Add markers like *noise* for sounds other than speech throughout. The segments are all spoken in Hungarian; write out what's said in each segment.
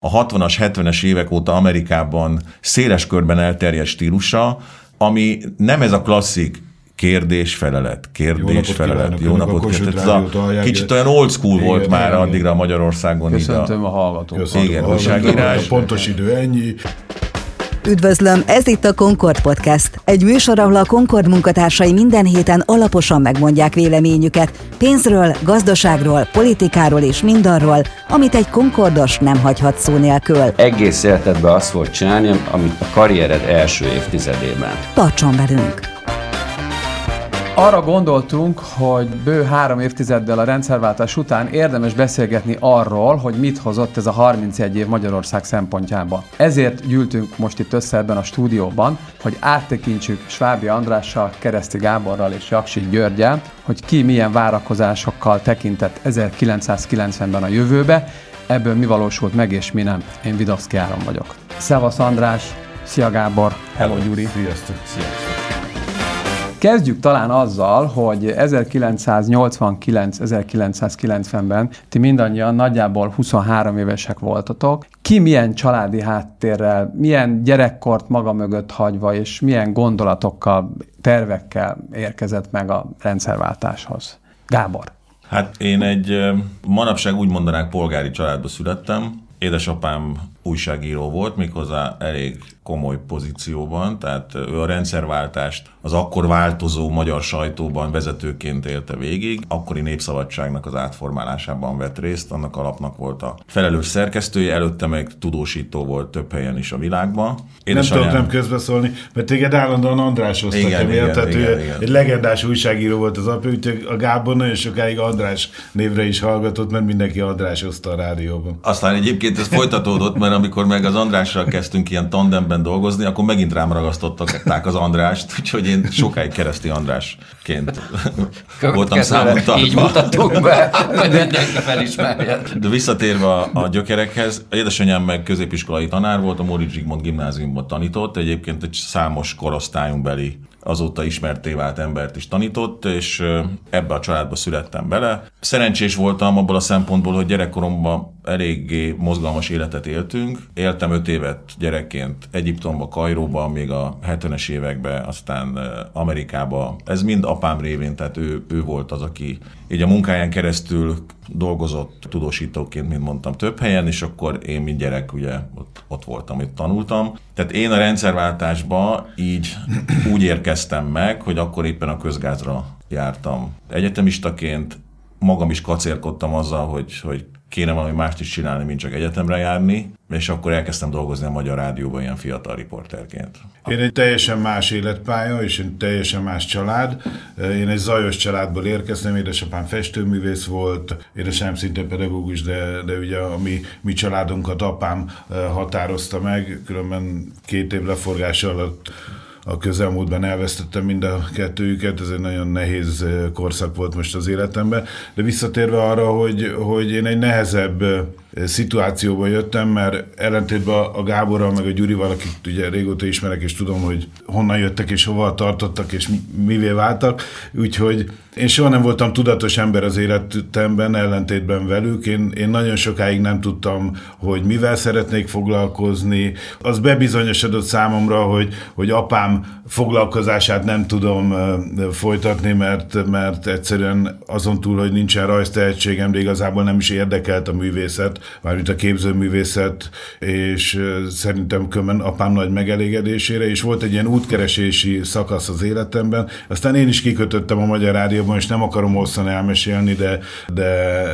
a 60-as, 70-es évek óta Amerikában széles körben elterjedt stílusa, ami nem ez a klasszik kérdés, felelet, kérdés, felelet. Jó napot kívánok. Ez a kicsit olyan old school igen, volt igen, már igen. addigra Magyarországon. Köszöntöm a, a hallgatókat. Igen, újságírás. Pontos idő ennyi. Üdvözlöm, ez itt a Concord Podcast. Egy műsor, ahol a Concord munkatársai minden héten alaposan megmondják véleményüket pénzről, gazdaságról, politikáról és mindarról, amit egy Concordos nem hagyhat szó nélkül. Egész életedben azt volt csinálni, amit a karriered első évtizedében. Tartson velünk! Arra gondoltunk, hogy bő három évtizeddel a rendszerváltás után érdemes beszélgetni arról, hogy mit hozott ez a 31 év Magyarország szempontjába. Ezért gyűltünk most itt össze ebben a stúdióban, hogy áttekintsük Svábi Andrással, Kereszti Gáborral és Jaksi Györgyel, hogy ki milyen várakozásokkal tekintett 1990-ben a jövőbe, ebből mi valósult meg és mi nem. Én Vidovszki Áron vagyok. Szevasz András, szia Gábor, hello Gyuri. Sziasztok. Sziasztok. Kezdjük talán azzal, hogy 1989-1990-ben ti mindannyian nagyjából 23 évesek voltatok. Ki milyen családi háttérrel, milyen gyerekkort maga mögött hagyva, és milyen gondolatokkal, tervekkel érkezett meg a rendszerváltáshoz? Gábor. Hát én egy manapság úgy mondanák polgári családba születtem. Édesapám újságíró volt, méghozzá elég komoly pozícióban, tehát ő a rendszerváltást az akkor változó magyar sajtóban vezetőként élte végig, akkori népszabadságnak az átformálásában vett részt, annak alapnak volt a felelős szerkesztője, előtte meg tudósító volt több helyen is a világban. nem tudom nem közbeszólni, mert téged állandóan András hoztak igen, igen, tehát igen, ő igen. egy legendás újságíró volt az apja, úgyhogy a Gábor nagyon sokáig András névre is hallgatott, mert mindenki András hozta a rádióban. Aztán egyébként ez folytatódott, mert amikor meg az Andrással kezdtünk ilyen tandemben dolgozni, akkor megint rám ragasztották az Andrást, úgyhogy én sokáig kereszti Andrásként voltam számon tartva. Így mutatunk be, hogy mindenki felismerje. De visszatérve a, a gyökerekhez, édesanyám meg középiskolai tanár volt, a Móricz Zsigmond gimnáziumban tanított, egyébként egy számos korosztályunk beli azóta ismerté vált embert is tanított, és ebbe a családba születtem bele. Szerencsés voltam abból a szempontból, hogy gyerekkoromban eléggé mozgalmas életet éltünk. Éltem öt évet gyerekként Egyiptomba, Kajróba, még a 70-es években, aztán Amerikába. Ez mind apám révén, tehát ő, ő volt az, aki így a munkáján keresztül dolgozott tudósítóként, mint mondtam, több helyen, és akkor én, mint gyerek, ugye ott, ott voltam, itt tanultam. Tehát én a rendszerváltásba így úgy érkeztem meg, hogy akkor éppen a közgázra jártam. Egyetemistaként magam is kacérkodtam azzal, hogy, hogy kéne valami mást is csinálni, mint csak egyetemre járni, és akkor elkezdtem dolgozni a Magyar Rádióban ilyen fiatal riporterként. Én egy teljesen más életpálya, és egy teljesen más család. Én egy zajos családból érkeztem, édesapám festőművész volt, édesem szinte pedagógus, de, de ugye a mi, mi családunkat apám eh, határozta meg, különben két év leforgása alatt a közelmúltban elvesztettem mind a kettőjüket, ez egy nagyon nehéz korszak volt most az életemben, de visszatérve arra, hogy, hogy én egy nehezebb szituációba jöttem, mert ellentétben a Gáborral, meg a Gyurival, akik ugye régóta ismerek, és tudom, hogy honnan jöttek, és hova tartottak, és mivé váltak, úgyhogy én soha nem voltam tudatos ember az életemben, ellentétben velük. Én, én nagyon sokáig nem tudtam, hogy mivel szeretnék foglalkozni. Az bebizonyosodott számomra, hogy, hogy apám foglalkozását nem tudom folytatni, mert, mert egyszerűen azon túl, hogy nincsen rajztehetségem, de igazából nem is érdekelt a művészet, mármint a képzőművészet, és szerintem kömen apám nagy megelégedésére, és volt egy ilyen útkeresési szakasz az életemben. Aztán én is kikötöttem a Magyar Rádióban, és nem akarom hosszan elmesélni, de, de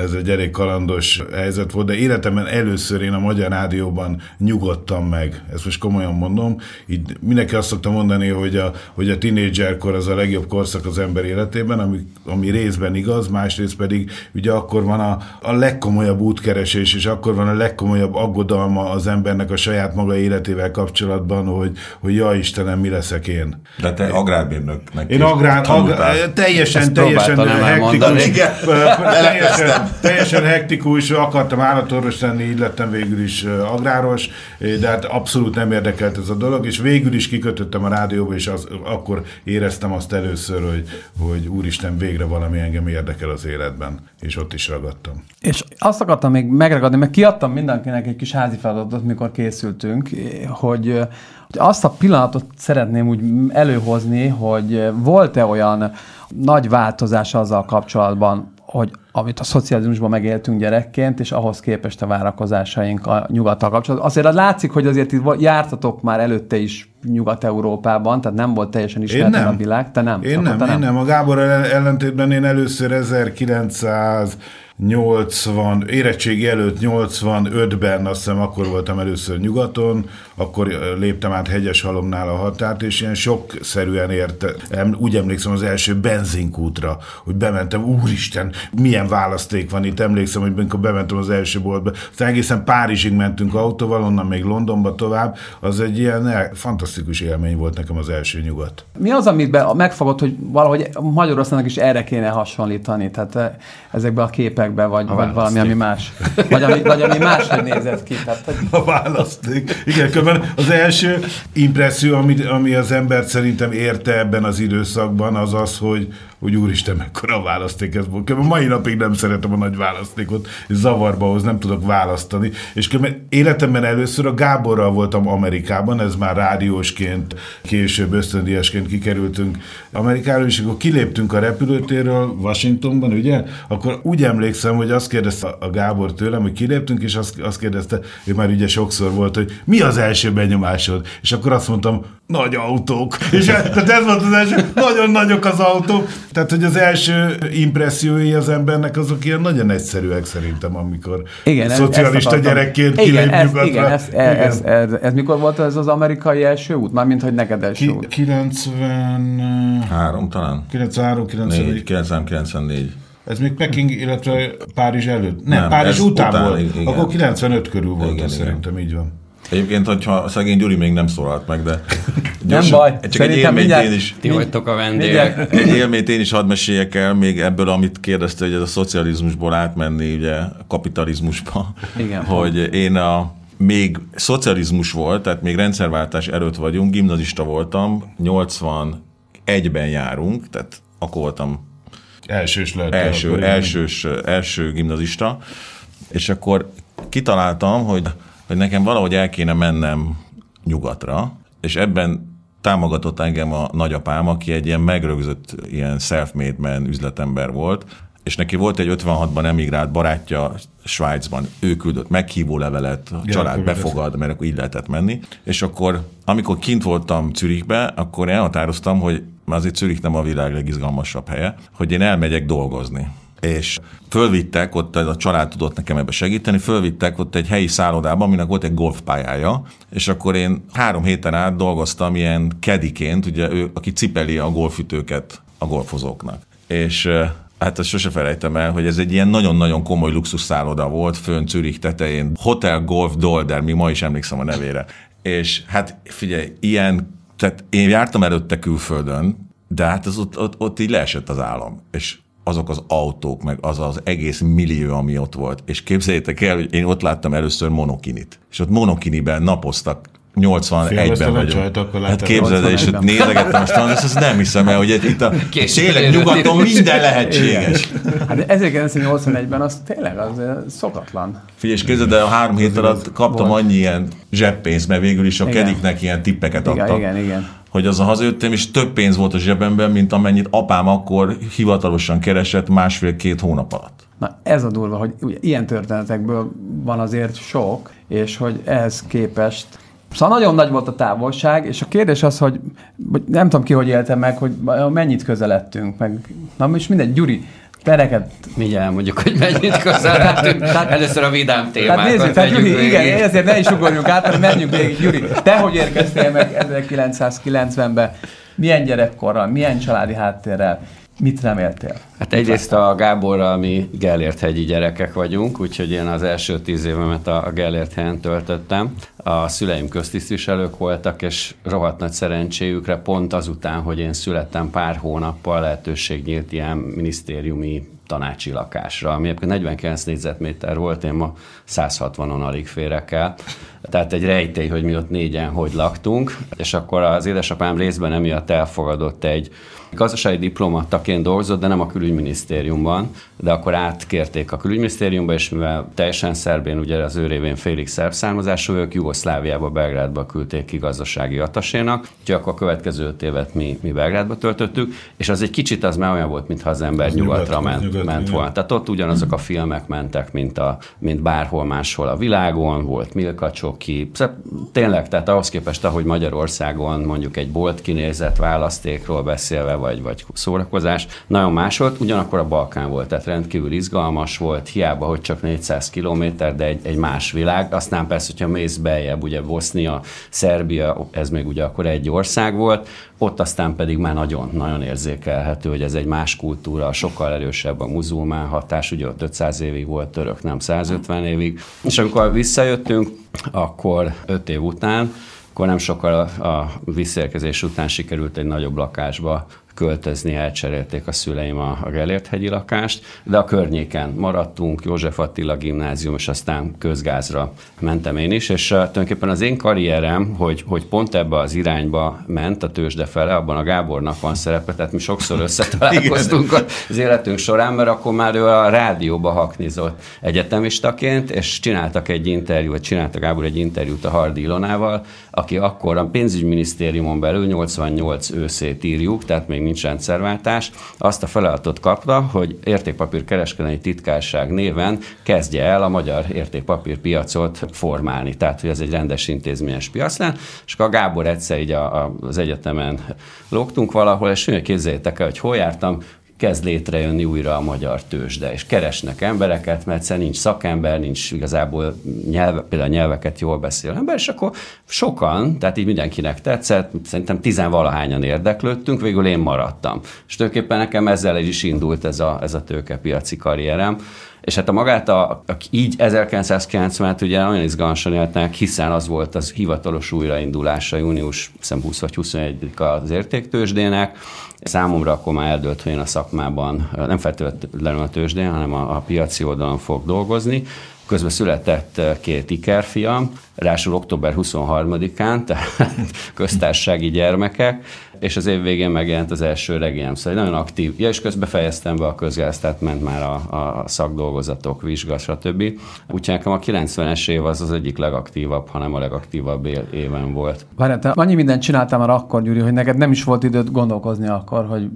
ez egy elég kalandos helyzet volt, de életemben először én a Magyar Rádióban nyugodtam meg. Ezt most komolyan mondom. Így mindenki azt szokta mondani, hogy a, hogy a tinédzserkor az a legjobb korszak az ember életében, ami, ami részben igaz, másrészt pedig ugye akkor van a, a legkomolyabb útkeresés, és akkor van a legkomolyabb aggodalma az embernek a saját maga életével kapcsolatban, hogy, hogy ja Istenem, mi leszek én. De te agrármérnöknek Én agrár, agrár teljesen, teljesen hektikus, *laughs* teljesen, teljesen hektikus, akartam állatorvos lenni, így lettem végül is agráros, de hát abszolút nem érdekelt ez a dolog, és végül is kikötöttem a rádióba, és az, akkor éreztem azt először, hogy, hogy úristen, végre valami engem érdekel az életben, és ott is ragadtam. És azt akartam még megragadni meg kiadtam mindenkinek egy kis házi feladatot, mikor készültünk, hogy azt a pillanatot szeretném úgy előhozni, hogy volt-e olyan nagy változás azzal kapcsolatban, hogy amit a szocializmusban megéltünk gyerekként, és ahhoz képest a várakozásaink a nyugattal kapcsolatban. Azért az látszik, hogy azért itt jártatok már előtte is Nyugat-Európában, tehát nem volt teljesen ismeretlen a világ. Te nem. Én nem, te nem, én nem. A Gábor ellentétben én először 1900 80, érettségi előtt 85-ben, azt hiszem akkor voltam először nyugaton, akkor léptem át Hegyeshalomnál a határt, és ilyen sokszerűen értem, úgy emlékszem az első benzinkútra, hogy bementem, úristen, milyen választék van itt, emlékszem, hogy amikor bementem az első boltba, aztán egészen Párizsig mentünk autóval, onnan még Londonba tovább, az egy ilyen fantasztikus élmény volt nekem az első nyugat. Mi az, amit megfogott, hogy valahogy Magyarországnak is erre kéne hasonlítani, tehát ezekbe a képek években, vagy, vagy valami, ami más. Vagy ami, vagy ami máshogy nézett ki. Tehát, hogy... A választék. Igen, különben az első impresszió, ami, ami az embert szerintem érte ebben az időszakban, az az, hogy, hogy úristen, mekkora választék ez volt. Különben mai napig nem szeretem a nagy választékot, zavarba hoz, nem tudok választani. És különben életemben először a Gáborral voltam Amerikában, ez már rádiósként, később ösztöndíjasként kikerültünk Amerikáról, és akkor kiléptünk a repülőtérről Washingtonban, ugye? Akkor úgy emlékszem, hogy azt kérdezte a Gábor tőlem, hogy kiléptünk, és azt, azt kérdezte, ő már ugye sokszor volt, hogy mi az első benyomásod? És akkor azt mondtam, nagy autók. És ez, tehát ez volt az első, nagyon nagyok az autók. Tehát, hogy az első impressziói az embernek azok ilyen nagyon egyszerűek szerintem, amikor igen, szocialista ez, gyerekként kilép ez, nyugatra. Igen, ez, igen. Ez, ez, ez, ez, mikor volt ez az amerikai első út? Mármint, hogy neked első Ki, út. 93 talán. 93, 94. 93, 94. Ez még Peking, illetve Párizs előtt. Nem, nem Párizs után, után volt. Igen. Akkor 95 körül volt, igen, szerintem így van. Egyébként, hogyha szegény Gyuri még nem szólalt meg, de gyorsan, nem baj, csak egy élményt én is. Ti vagytok a vendégek. Egy élményt én is hadd meséljek el, még ebből, amit kérdezte, hogy ez a szocializmusból átmenni ugye kapitalizmusba. Igen. Hogy én a még szocializmus volt, tehát még rendszerváltás előtt vagyunk, gimnazista voltam, 81-ben járunk, tehát akkor voltam Elsős lehet. Első, elsős, első gimnazista, és akkor kitaláltam, hogy hogy nekem valahogy el kéne mennem nyugatra, és ebben támogatott engem a nagyapám, aki egy ilyen megrögzött, ilyen self-made man üzletember volt, és neki volt egy 56-ban emigrált barátja Svájcban, ő küldött meghívó levelet, a család befogad, mert akkor így lehetett menni. És akkor, amikor kint voltam Zürichbe, akkor elhatároztam, hogy azért Zürich nem a világ legizgalmasabb helye, hogy én elmegyek dolgozni és fölvittek, ott a család tudott nekem ebbe segíteni, fölvittek ott egy helyi szállodába, aminek volt egy golfpályája, és akkor én három héten át dolgoztam ilyen kediként, ugye ő, aki cipeli a golfütőket a golfozóknak. És hát azt sose felejtem el, hogy ez egy ilyen nagyon-nagyon komoly luxusszálloda volt, fönn Zürich tetején, Hotel Golf Dolder, mi ma is emlékszem a nevére. És hát figyelj, ilyen, tehát én jártam előtte külföldön, de hát az ott, ott, ott így leesett az állam. És azok az autók, meg az az egész millió, ami ott volt. És képzeljétek el, hogy én ott láttam először monokinit. És ott monokiniben napoztak 81-ben vagyok. Hát képzeld el, és ott nézegettem a strandot, és azt nem hiszem el, hogy itt a tényleg nyugaton minden lehetséges. Hát 1981-ben az tényleg az szokatlan. Figyelj, és képzeld el, a három hét alatt kaptam annyi ilyen zseppénzt, mert végül is a kediknek ilyen tippeket adtak. Igen, igen, igen hogy az a hazajöttem, és több pénz volt a zsebemben, mint amennyit apám akkor hivatalosan keresett másfél-két hónap alatt. Na ez a durva, hogy ugye, ilyen történetekből van azért sok, és hogy ehhez képest Szóval nagyon nagy volt a távolság, és a kérdés az, hogy nem tudom ki, hogy éltem meg, hogy mennyit közeledtünk, meg na most mindegy, Gyuri, pereket. Mindjárt mondjuk, hogy mennyit közeledtünk. *laughs* Először a vidám témát. Tehát nézzük, tehát Gyuri, igen, ezért ne is ugorjunk át, hanem menjünk végig. Gyuri, te hogy érkeztél meg 1990-ben? Milyen gyerekkorral, milyen családi háttérrel? Mit reméltél? Hát egyrészt a Gáborral mi Gellért hegyi gyerekek vagyunk, úgyhogy én az első tíz évemet a Gellért helyen töltöttem. A szüleim köztisztviselők voltak, és rohadt nagy szerencséjükre pont azután, hogy én születtem pár hónappal lehetőség nyílt ilyen minisztériumi tanácsi lakásra, ami egyébként 49 négyzetméter volt, én ma 160-on alig férek el. tehát egy rejtély, hogy mi ott négyen hogy laktunk, és akkor az édesapám részben emiatt elfogadott egy Gazdasági diplomataként dolgozott, de nem a külügyminisztériumban, de akkor átkérték a külügyminisztériumba, és mivel teljesen szerbén, ugye az ő révén félig szerb származású, ők Jugoszláviába, Belgrádba küldték ki gazdasági atasénak, úgyhogy akkor a következő öt évet mi, mi Belgrádba töltöttük, és az egy kicsit az már olyan volt, mintha az ember nyugatra nyugat, ment, ment volna. Tehát ott ugyanazok a filmek mentek, mint, a, mint bárhol máshol a világon, volt Milka Csoki, tényleg, tehát ahhoz képest, ahogy Magyarországon mondjuk egy bolt kinézett választékról beszélve, vagy, vagy szórakozás. Nagyon más volt, ugyanakkor a Balkán volt, tehát rendkívül izgalmas volt, hiába, hogy csak 400 kilométer, de egy, egy más világ. Aztán persze, hogyha mész beljebb, ugye Bosznia, Szerbia, ez még ugye akkor egy ország volt, ott aztán pedig már nagyon-nagyon érzékelhető, hogy ez egy más kultúra, sokkal erősebb a muzulmán hatás, ugye ott 500 évig volt török, nem 150 évig. És amikor visszajöttünk, akkor 5 év után, akkor nem sokkal a, a visszaérkezés után sikerült egy nagyobb lakásba költözni, elcserélték a szüleim a, a Gellért-hegyi lakást, de a környéken maradtunk, József Attila gimnázium, és aztán közgázra mentem én is, és uh, tulajdonképpen az én karrierem, hogy, hogy pont ebbe az irányba ment a tőzsde fele, abban a Gábornak van szerepe, tehát mi sokszor *laughs* összetalálkoztunk az életünk során, mert akkor már ő a rádióba haknizott egyetemistaként, és csináltak egy interjút, csinálta Gábor egy interjút a Hardi Ilonával, aki akkor a pénzügyminisztériumon belül 88 őszét írjuk, tehát még nincs rendszerváltás, azt a feladatot kapta, hogy értékpapír kereskedelmi titkárság néven kezdje el a magyar értékpapírpiacot formálni. Tehát, hogy ez egy rendes intézményes piac lenne, és a Gábor egyszer így a, a, az egyetemen lógtunk valahol, és képzeljétek el, hogy hol jártam, kezd létrejönni újra a magyar tőzsde, és keresnek embereket, mert egyszer nincs szakember, nincs igazából nyelve, például nyelveket jól beszél ember, és akkor sokan, tehát így mindenkinek tetszett, szerintem tizenvalahányan érdeklődtünk, végül én maradtam. És tulajdonképpen nekem ezzel is indult ez a, ez a tőkepiaci karrierem, és hát a magát, a, a, így 1990-et ugye nagyon izgalmasan éltek, hiszen az volt az hivatalos újraindulása június 20 vagy 21 az értéktősdének, Számomra akkor már eldőlt, hogy én a szakmában nem feltétlenül a tőzsdén, hanem a, a piaci oldalon fog dolgozni. Közben született két ikerfiam, ráadásul október 23-án, tehát *laughs* köztársasági gyermekek, és az év végén megjelent az első regényem, szóval nagyon aktív. Ja, és közben fejeztem be a közgáz, tehát ment már a, a szakdolgozatok, vizsga, stb. Úgyhogy nekem a 90-es év az az egyik legaktívabb, hanem a legaktívabb éven volt. Várjál, te annyi mindent csináltam már akkor, Gyuri, hogy neked nem is volt időt gondolkozni akkor, hogy,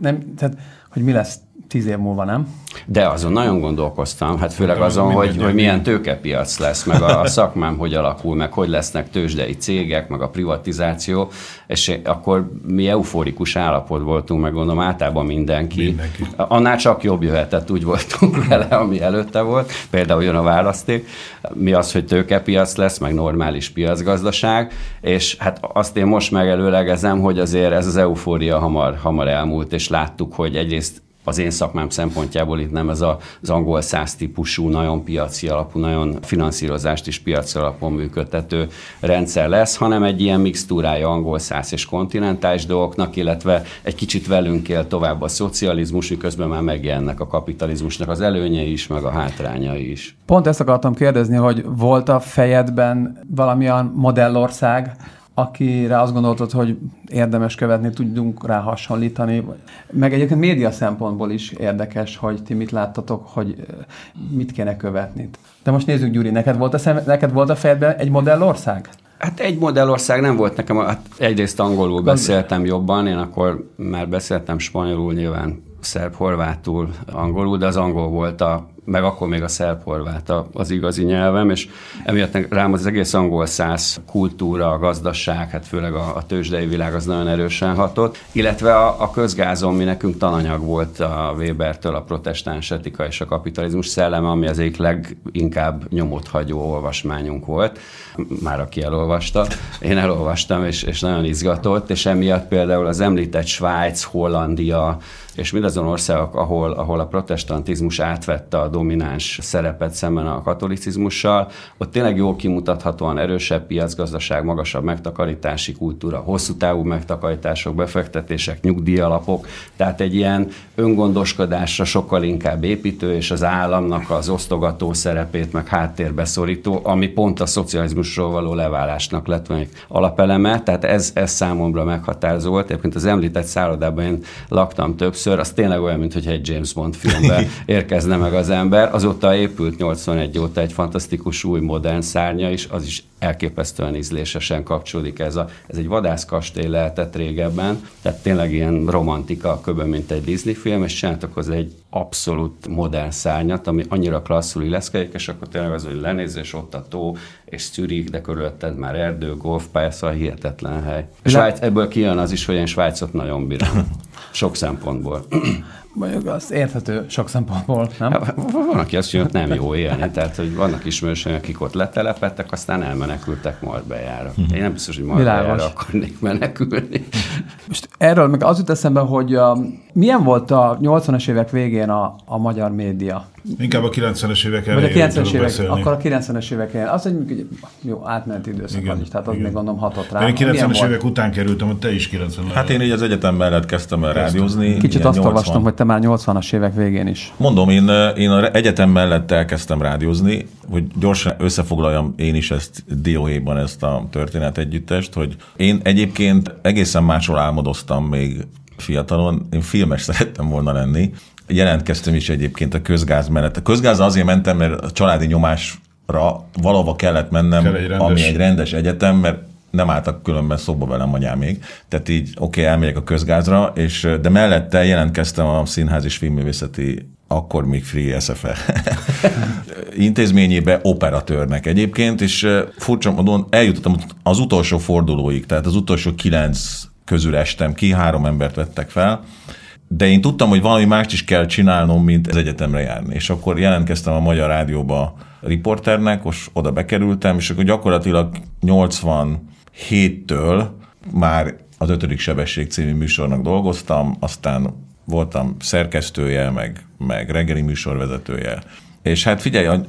nem, tehát, hogy mi lesz tíz év múlva, nem? De azon nagyon gondolkoztam, hát főleg azon, hogy, hogy milyen tőkepiac lesz, meg a, a szakmám hogy alakul, meg hogy lesznek tőzsdei cégek, meg a privatizáció, és akkor mi euforikus állapot voltunk, meg gondolom általában mindenki. mindenki. Annál csak jobb jöhetett, úgy voltunk *laughs* vele, ami előtte volt. Például jön a választék. Mi az, hogy tőkepiac lesz, meg normális piacgazdaság, és hát azt én most megelőlegezem, hogy azért ez az eufória hamar, hamar elmúlt, és láttuk, hogy egyrészt az én szakmám szempontjából itt nem ez az angol száz típusú, nagyon piaci alapú, nagyon finanszírozást is piaci alapon működtető rendszer lesz, hanem egy ilyen mixtúrája angol száz és kontinentális dolgoknak, illetve egy kicsit velünk él tovább a szocializmus, miközben már megjelennek a kapitalizmusnak az előnyei is, meg a hátrányai is. Pont ezt akartam kérdezni, hogy volt a fejedben valamilyen modellország, akire azt gondoltad, hogy érdemes követni, tudjunk rá hasonlítani. Meg egyébként média szempontból is érdekes, hogy ti mit láttatok, hogy mit kéne követni. De most nézzük, Gyuri, neked volt a, szem, neked volt a fejedben egy modellország? Hát egy modellország nem volt nekem, hát egyrészt angolul beszéltem jobban, én akkor már beszéltem spanyolul nyilván szerb, horvátul, angolul, de az angol volt a meg akkor még a szerb-horvát az igazi nyelvem, és emiatt rám az egész angol száz kultúra, a gazdaság, hát főleg a, a tőzsdei világ az nagyon erősen hatott, illetve a, a közgázon mi nekünk tananyag volt a Webertől a protestáns etika és a kapitalizmus szelleme, ami az egyik leginkább nyomot hagyó olvasmányunk volt, már aki elolvasta. Én elolvastam, és, és nagyon izgatott, és emiatt például az említett Svájc, Hollandia, és mindazon országok, ahol, ahol a protestantizmus átvette a domináns szerepet szemben a katolicizmussal. Ott tényleg jól kimutathatóan erősebb piacgazdaság, magasabb megtakarítási kultúra, hosszú távú megtakarítások, befektetések, nyugdíjalapok, tehát egy ilyen öngondoskodásra sokkal inkább építő, és az államnak az osztogató szerepét meg háttérbe szorító, ami pont a szocializmusról való leválásnak lett egy alapeleme, tehát ez, ez számomra meghatározó volt. Egyébként az említett szállodában én laktam többször, az tényleg olyan, mintha egy James Bond filmben *laughs* érkezne meg az ember. Azóta épült 81 óta egy fantasztikus új modern szárnya is, az is elképesztően ízlésesen kapcsolódik ez. A, ez egy vadászkastély lehetett régebben, tehát tényleg ilyen romantika köbben, mint egy Disney film, és csináltak hozzá egy abszolút modern szárnyat, ami annyira klasszul illeszkedik, és akkor tényleg az, hogy lenézés ott a tó, és Zürich, de körülötted már erdő, golfpálya, szóval hihetetlen hely. Svájc, ebből kijön az is, hogy én Svájcot nagyon bírom. Sok szempontból. Mondjuk az érthető sok szempontból, nem? Hát, van, aki azt mondja, hogy nem jó élni, tehát hogy vannak ismerősök, akik ott letelepettek, aztán elmenekültek Marbeljára. Én nem biztos, hogy Marbeljára akarnék menekülni. Most erről meg az jut eszembe, hogy a, milyen volt a 80-as évek végén a, a magyar média? Inkább a 90-es évek elején. Vagy a 90-es évek, beszélni. akkor a 90-es évek elején. Az egy jó átmeneti időszak igen, is, tehát az igen. még gondolom hatott rá. Én 90-es évek után kerültem, hogy te is 90 Hát én így az egyetem mellett kezdtem el rádiózni. Kicsit azt 80. olvastam, hogy te már 80-as évek végén is. Mondom, én, én az egyetem mellett elkezdtem rádiózni, hogy gyorsan összefoglaljam én is ezt dióhéjban ezt a történet együttest, hogy én egyébként egészen másról álmodoztam még fiatalon, én filmes szerettem volna lenni, jelentkeztem is egyébként a közgáz mellett. A közgáz azért mentem, mert a családi nyomásra valahova kellett mennem, egy rendes... ami egy rendes egyetem, mert nem álltak különben szobba velem anyám még. Tehát így oké, okay, elmegyek a közgázra, és, de mellette jelentkeztem a Színház és Filmművészeti akkor még Free SFE *laughs* intézményébe operatőrnek egyébként, és furcsa módon eljutottam az utolsó fordulóig, tehát az utolsó kilenc közül estem ki, három embert vettek fel, de én tudtam, hogy valami mást is kell csinálnom, mint az egyetemre járni. És akkor jelentkeztem a Magyar Rádióba riporternek, most oda bekerültem, és akkor gyakorlatilag 87-től már az ötödik sebesség című műsornak dolgoztam, aztán voltam szerkesztője, meg, meg reggeli műsorvezetője. És hát figyelj,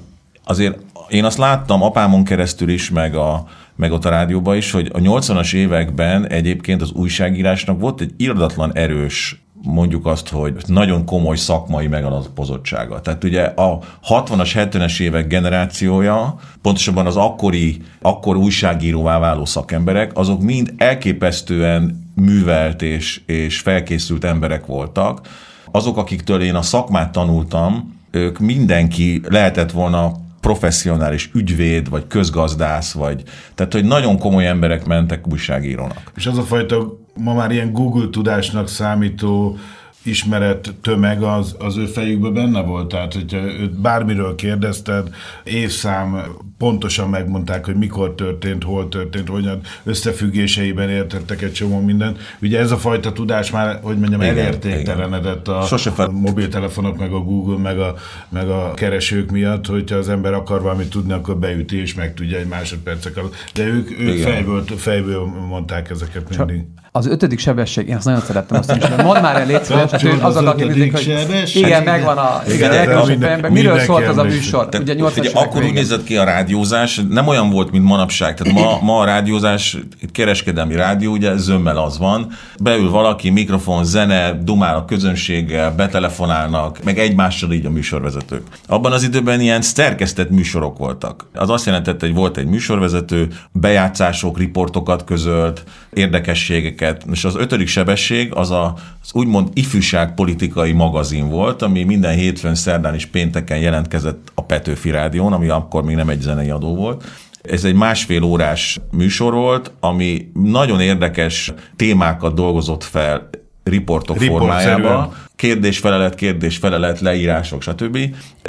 azért én azt láttam apámon keresztül is, meg, a, meg ott a rádióban is, hogy a 80-as években egyébként az újságírásnak volt egy irdatlan erős mondjuk azt, hogy nagyon komoly szakmai megalapozottsága. Tehát ugye a 60-as, 70-es évek generációja, pontosabban az akkori, akkor újságíróvá váló szakemberek, azok mind elképesztően művelt és, és felkészült emberek voltak. Azok, akiktől én a szakmát tanultam, ők mindenki lehetett volna professzionális ügyvéd, vagy közgazdász, vagy tehát, hogy nagyon komoly emberek mentek újságírónak. És az a fajta ma már ilyen Google tudásnak számító ismeret tömeg az, az ő fejükben benne volt? Tehát, hogyha őt bármiről kérdezted, évszám pontosan megmondták, hogy mikor történt, hol történt, hogyan összefüggéseiben értettek egy csomó mindent. Ugye ez a fajta tudás már, hogy mondjam, igen, elértéktelenedett a, a mobiltelefonok, meg a Google, meg a, meg a keresők miatt, hogyha az ember akar valamit tudni, akkor beüti és megtudja egy másodpercek alatt. De ők, ők fejből, fejből mondták ezeket mindig. Csak az ötödik sebesség, én azt nagyon szerettem azt is, de mondd már el, légy szíves, hát az, mindig, hogy igen, megvan a, igen, igen miről szólt az a műsor? Ugye, 80 ugye akkor úgy nézett ki a rádiózás, nem olyan volt, mint manapság. Tehát ma, ma a rádiózás, itt kereskedelmi rádió, ugye zömmel az van, beül valaki, mikrofon, zene, dumál a közönséggel, betelefonálnak, meg egymással így a műsorvezetők. Abban az időben ilyen szerkesztett műsorok voltak. Az azt jelentette, hogy volt egy műsorvezető, bejátszások, riportokat közölt, érdekességeket. És az ötödik sebesség az a, az úgymond ifjúságpolitikai magazin volt, ami minden hétfőn, szerdán és pénteken jelentkezett a Petőfi Rádión, ami akkor még nem egy zenei adó volt. Ez egy másfél órás műsor volt, ami nagyon érdekes témákat dolgozott fel riportok Report formájában. Kérdés-felelet, kérdés-felelet, leírások, stb.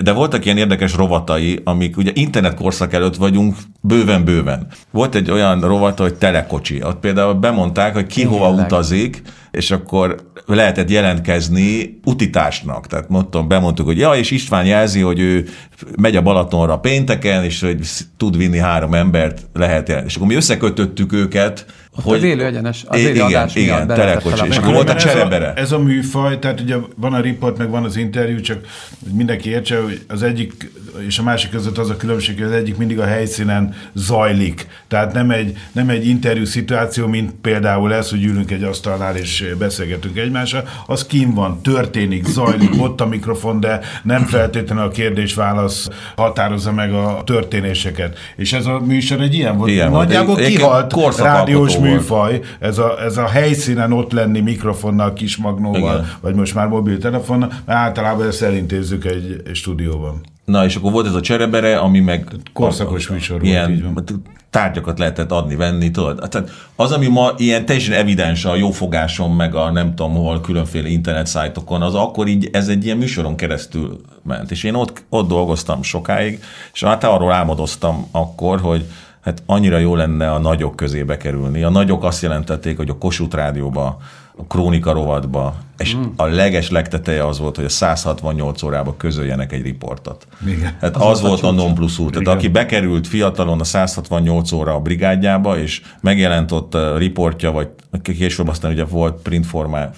De voltak ilyen érdekes rovatai, amik ugye internetkorszak előtt vagyunk bőven-bőven. Volt egy olyan rovata, hogy telekocsi. Ott például bemondták, hogy ki hova utazik, és akkor lehetett jelentkezni utitásnak. Tehát mondtam, bemondtuk, hogy ja, és István jelzi, hogy ő megy a Balatonra pénteken, és hogy tud vinni három embert, lehet jelentkezni. És akkor mi összekötöttük őket, hogy, az élő egyenes, az élő igen, adás igen, telekocsi. És akkor volt a cserebere. Ez a, ez a műfaj, tehát ugye van a riport, meg van az interjú, csak hogy mindenki értse, hogy az egyik és a másik között az a különbség, hogy az egyik mindig a helyszínen zajlik. Tehát nem egy, nem egy interjú szituáció, mint például ez, hogy ülünk egy asztalnál és beszélgetünk egymással, az kim van, történik, zajlik, *clears throat* ott a mikrofon, de nem feltétlenül a kérdés-válasz határozza meg a történéseket. És ez a műsor egy ilyen volt. Ilyen volt. Nagyjából egy kihalt rádiós volt. Műfaj, ez a, ez a helyszínen ott lenni mikrofonnal, kis magnóval, Igen. vagy most már mobiltelefonnal, mert általában ezt elintézzük egy, egy stúdióban. Na, és akkor volt ez a cserebere, ami meg... Korszakos műsor volt, ilyen így van. tárgyakat lehetett adni, venni, tudod? Tehát az, ami ma ilyen teljesen evidens a jófogáson, meg a nem tudom hol, különféle internet szájtokon, az akkor így, ez egy ilyen műsoron keresztül ment. És én ott, ott dolgoztam sokáig, és hát arról álmodoztam akkor, hogy hát annyira jó lenne a nagyok közé kerülni. A nagyok azt jelentették, hogy a Kossuth Rádióba, a Krónika rovatba, és mm. a leges legteteje az volt, hogy a 168 órába közöljenek egy riportot. Igen. Hát az, az volt a non plus ultra. Tehát aki bekerült fiatalon a 168 óra a brigádjába, és megjelent ott a riportja, vagy később aztán ugye volt print formája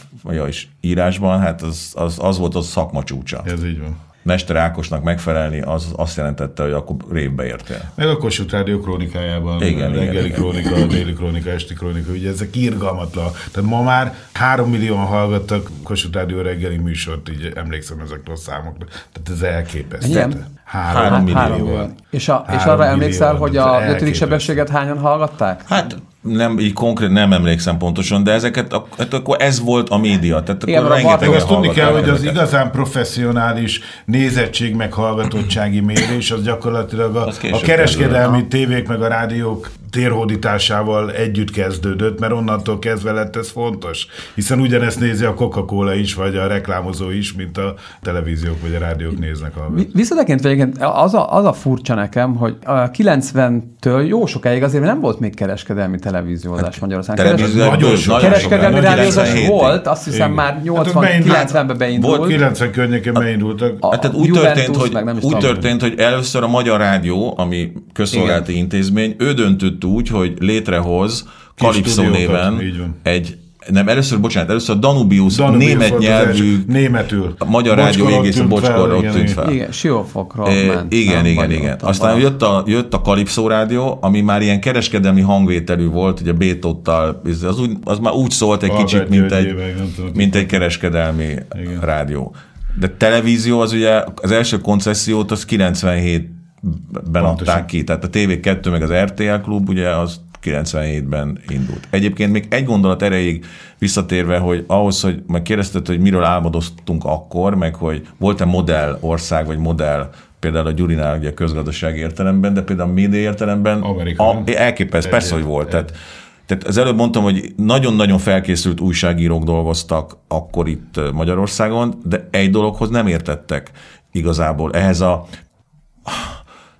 is írásban, hát az, az, az volt a szakma csúcsa. Ez így van. Mester Ákosnak megfelelni, az azt jelentette, hogy akkor révbe értél. Meg a Kossuth Rádió krónikájában, Igen, reggeli igen. krónika, a déli krónika, esti krónika, ugye ezek irgalmatlan. Tehát ma már három millióan hallgattak Kossuth Rádió reggeli műsort, így emlékszem ezekről a számokra. Tehát ez elképesztő. Mennyien? Három, Három millió. Három millió. És, a, és Három arra emlékszel, hogy a ötödik sebességet hányan hallgatták? Hát nem, így konkrét nem emlékszem pontosan, de ezeket, hát akkor ez volt a média. Tehát Igen, akkor a rengeteg Meg azt tudni kell, hogy az igazán professzionális nézettség meg hallgatottsági mérés, az gyakorlatilag a, Az a kereskedelmi tévék meg a rádiók térhódításával együtt kezdődött, mert onnantól kezdve lett ez fontos. Hiszen ugyanezt nézi a Coca-Cola is, vagy a reklámozó is, mint a televíziók vagy a rádiók néznek Visszatekintve egyébként az a, az a furcsa nekem, hogy a 90-től jó sokáig azért nem volt még kereskedelmi televíziózás Magyarországon. Hát televízió- Keres- nagyon nagyon sok- Kereskedelmi rádiózás 97-ig. volt, azt hiszem Igen. már Hát 80-90-ben beindult. volt 90 környéken beindultak. A- Hát tehát úgy Juventus, történt, hogy, úgy történt, hogy először a Magyar Rádió, ami közszolgálati intézmény, ő döntött úgy, hogy létrehoz Kalipszó néven egy nem, először, bocsánat, először a Danubius, Danubius német nyelvű első, németül. a Magyar Rádió égész a tűnt fel, Bocskor ott igen, tűnt igen. fel. Igen, Siófokról É, ment. igen, nem? igen, igen. Aztán jött a, jött a Kalipszó Rádió, ami már ilyen kereskedelmi hangvételű volt, ugye Bétottal, az, úgy, az már úgy szólt egy Albert kicsit, mint egy, mint egy kereskedelmi Igen. rádió. De televízió az ugye, az első koncesziót az 97-ben Pontosan. adták ki, tehát a TV2 meg az RTL klub ugye az 97-ben indult. Egyébként még egy gondolat erejéig visszatérve, hogy ahhoz, hogy meg kérdezted, hogy miről álmodoztunk akkor, meg hogy volt-e modell ország, vagy modell például a Gyurinál ugye közgazdasági értelemben, de például a média értelemben Amerika, a, nem? elképesztő, persze, hogy volt. Tehát, tehát az előbb mondtam, hogy nagyon-nagyon felkészült újságírók dolgoztak akkor itt Magyarországon, de egy dologhoz nem értettek igazából. Ehhez a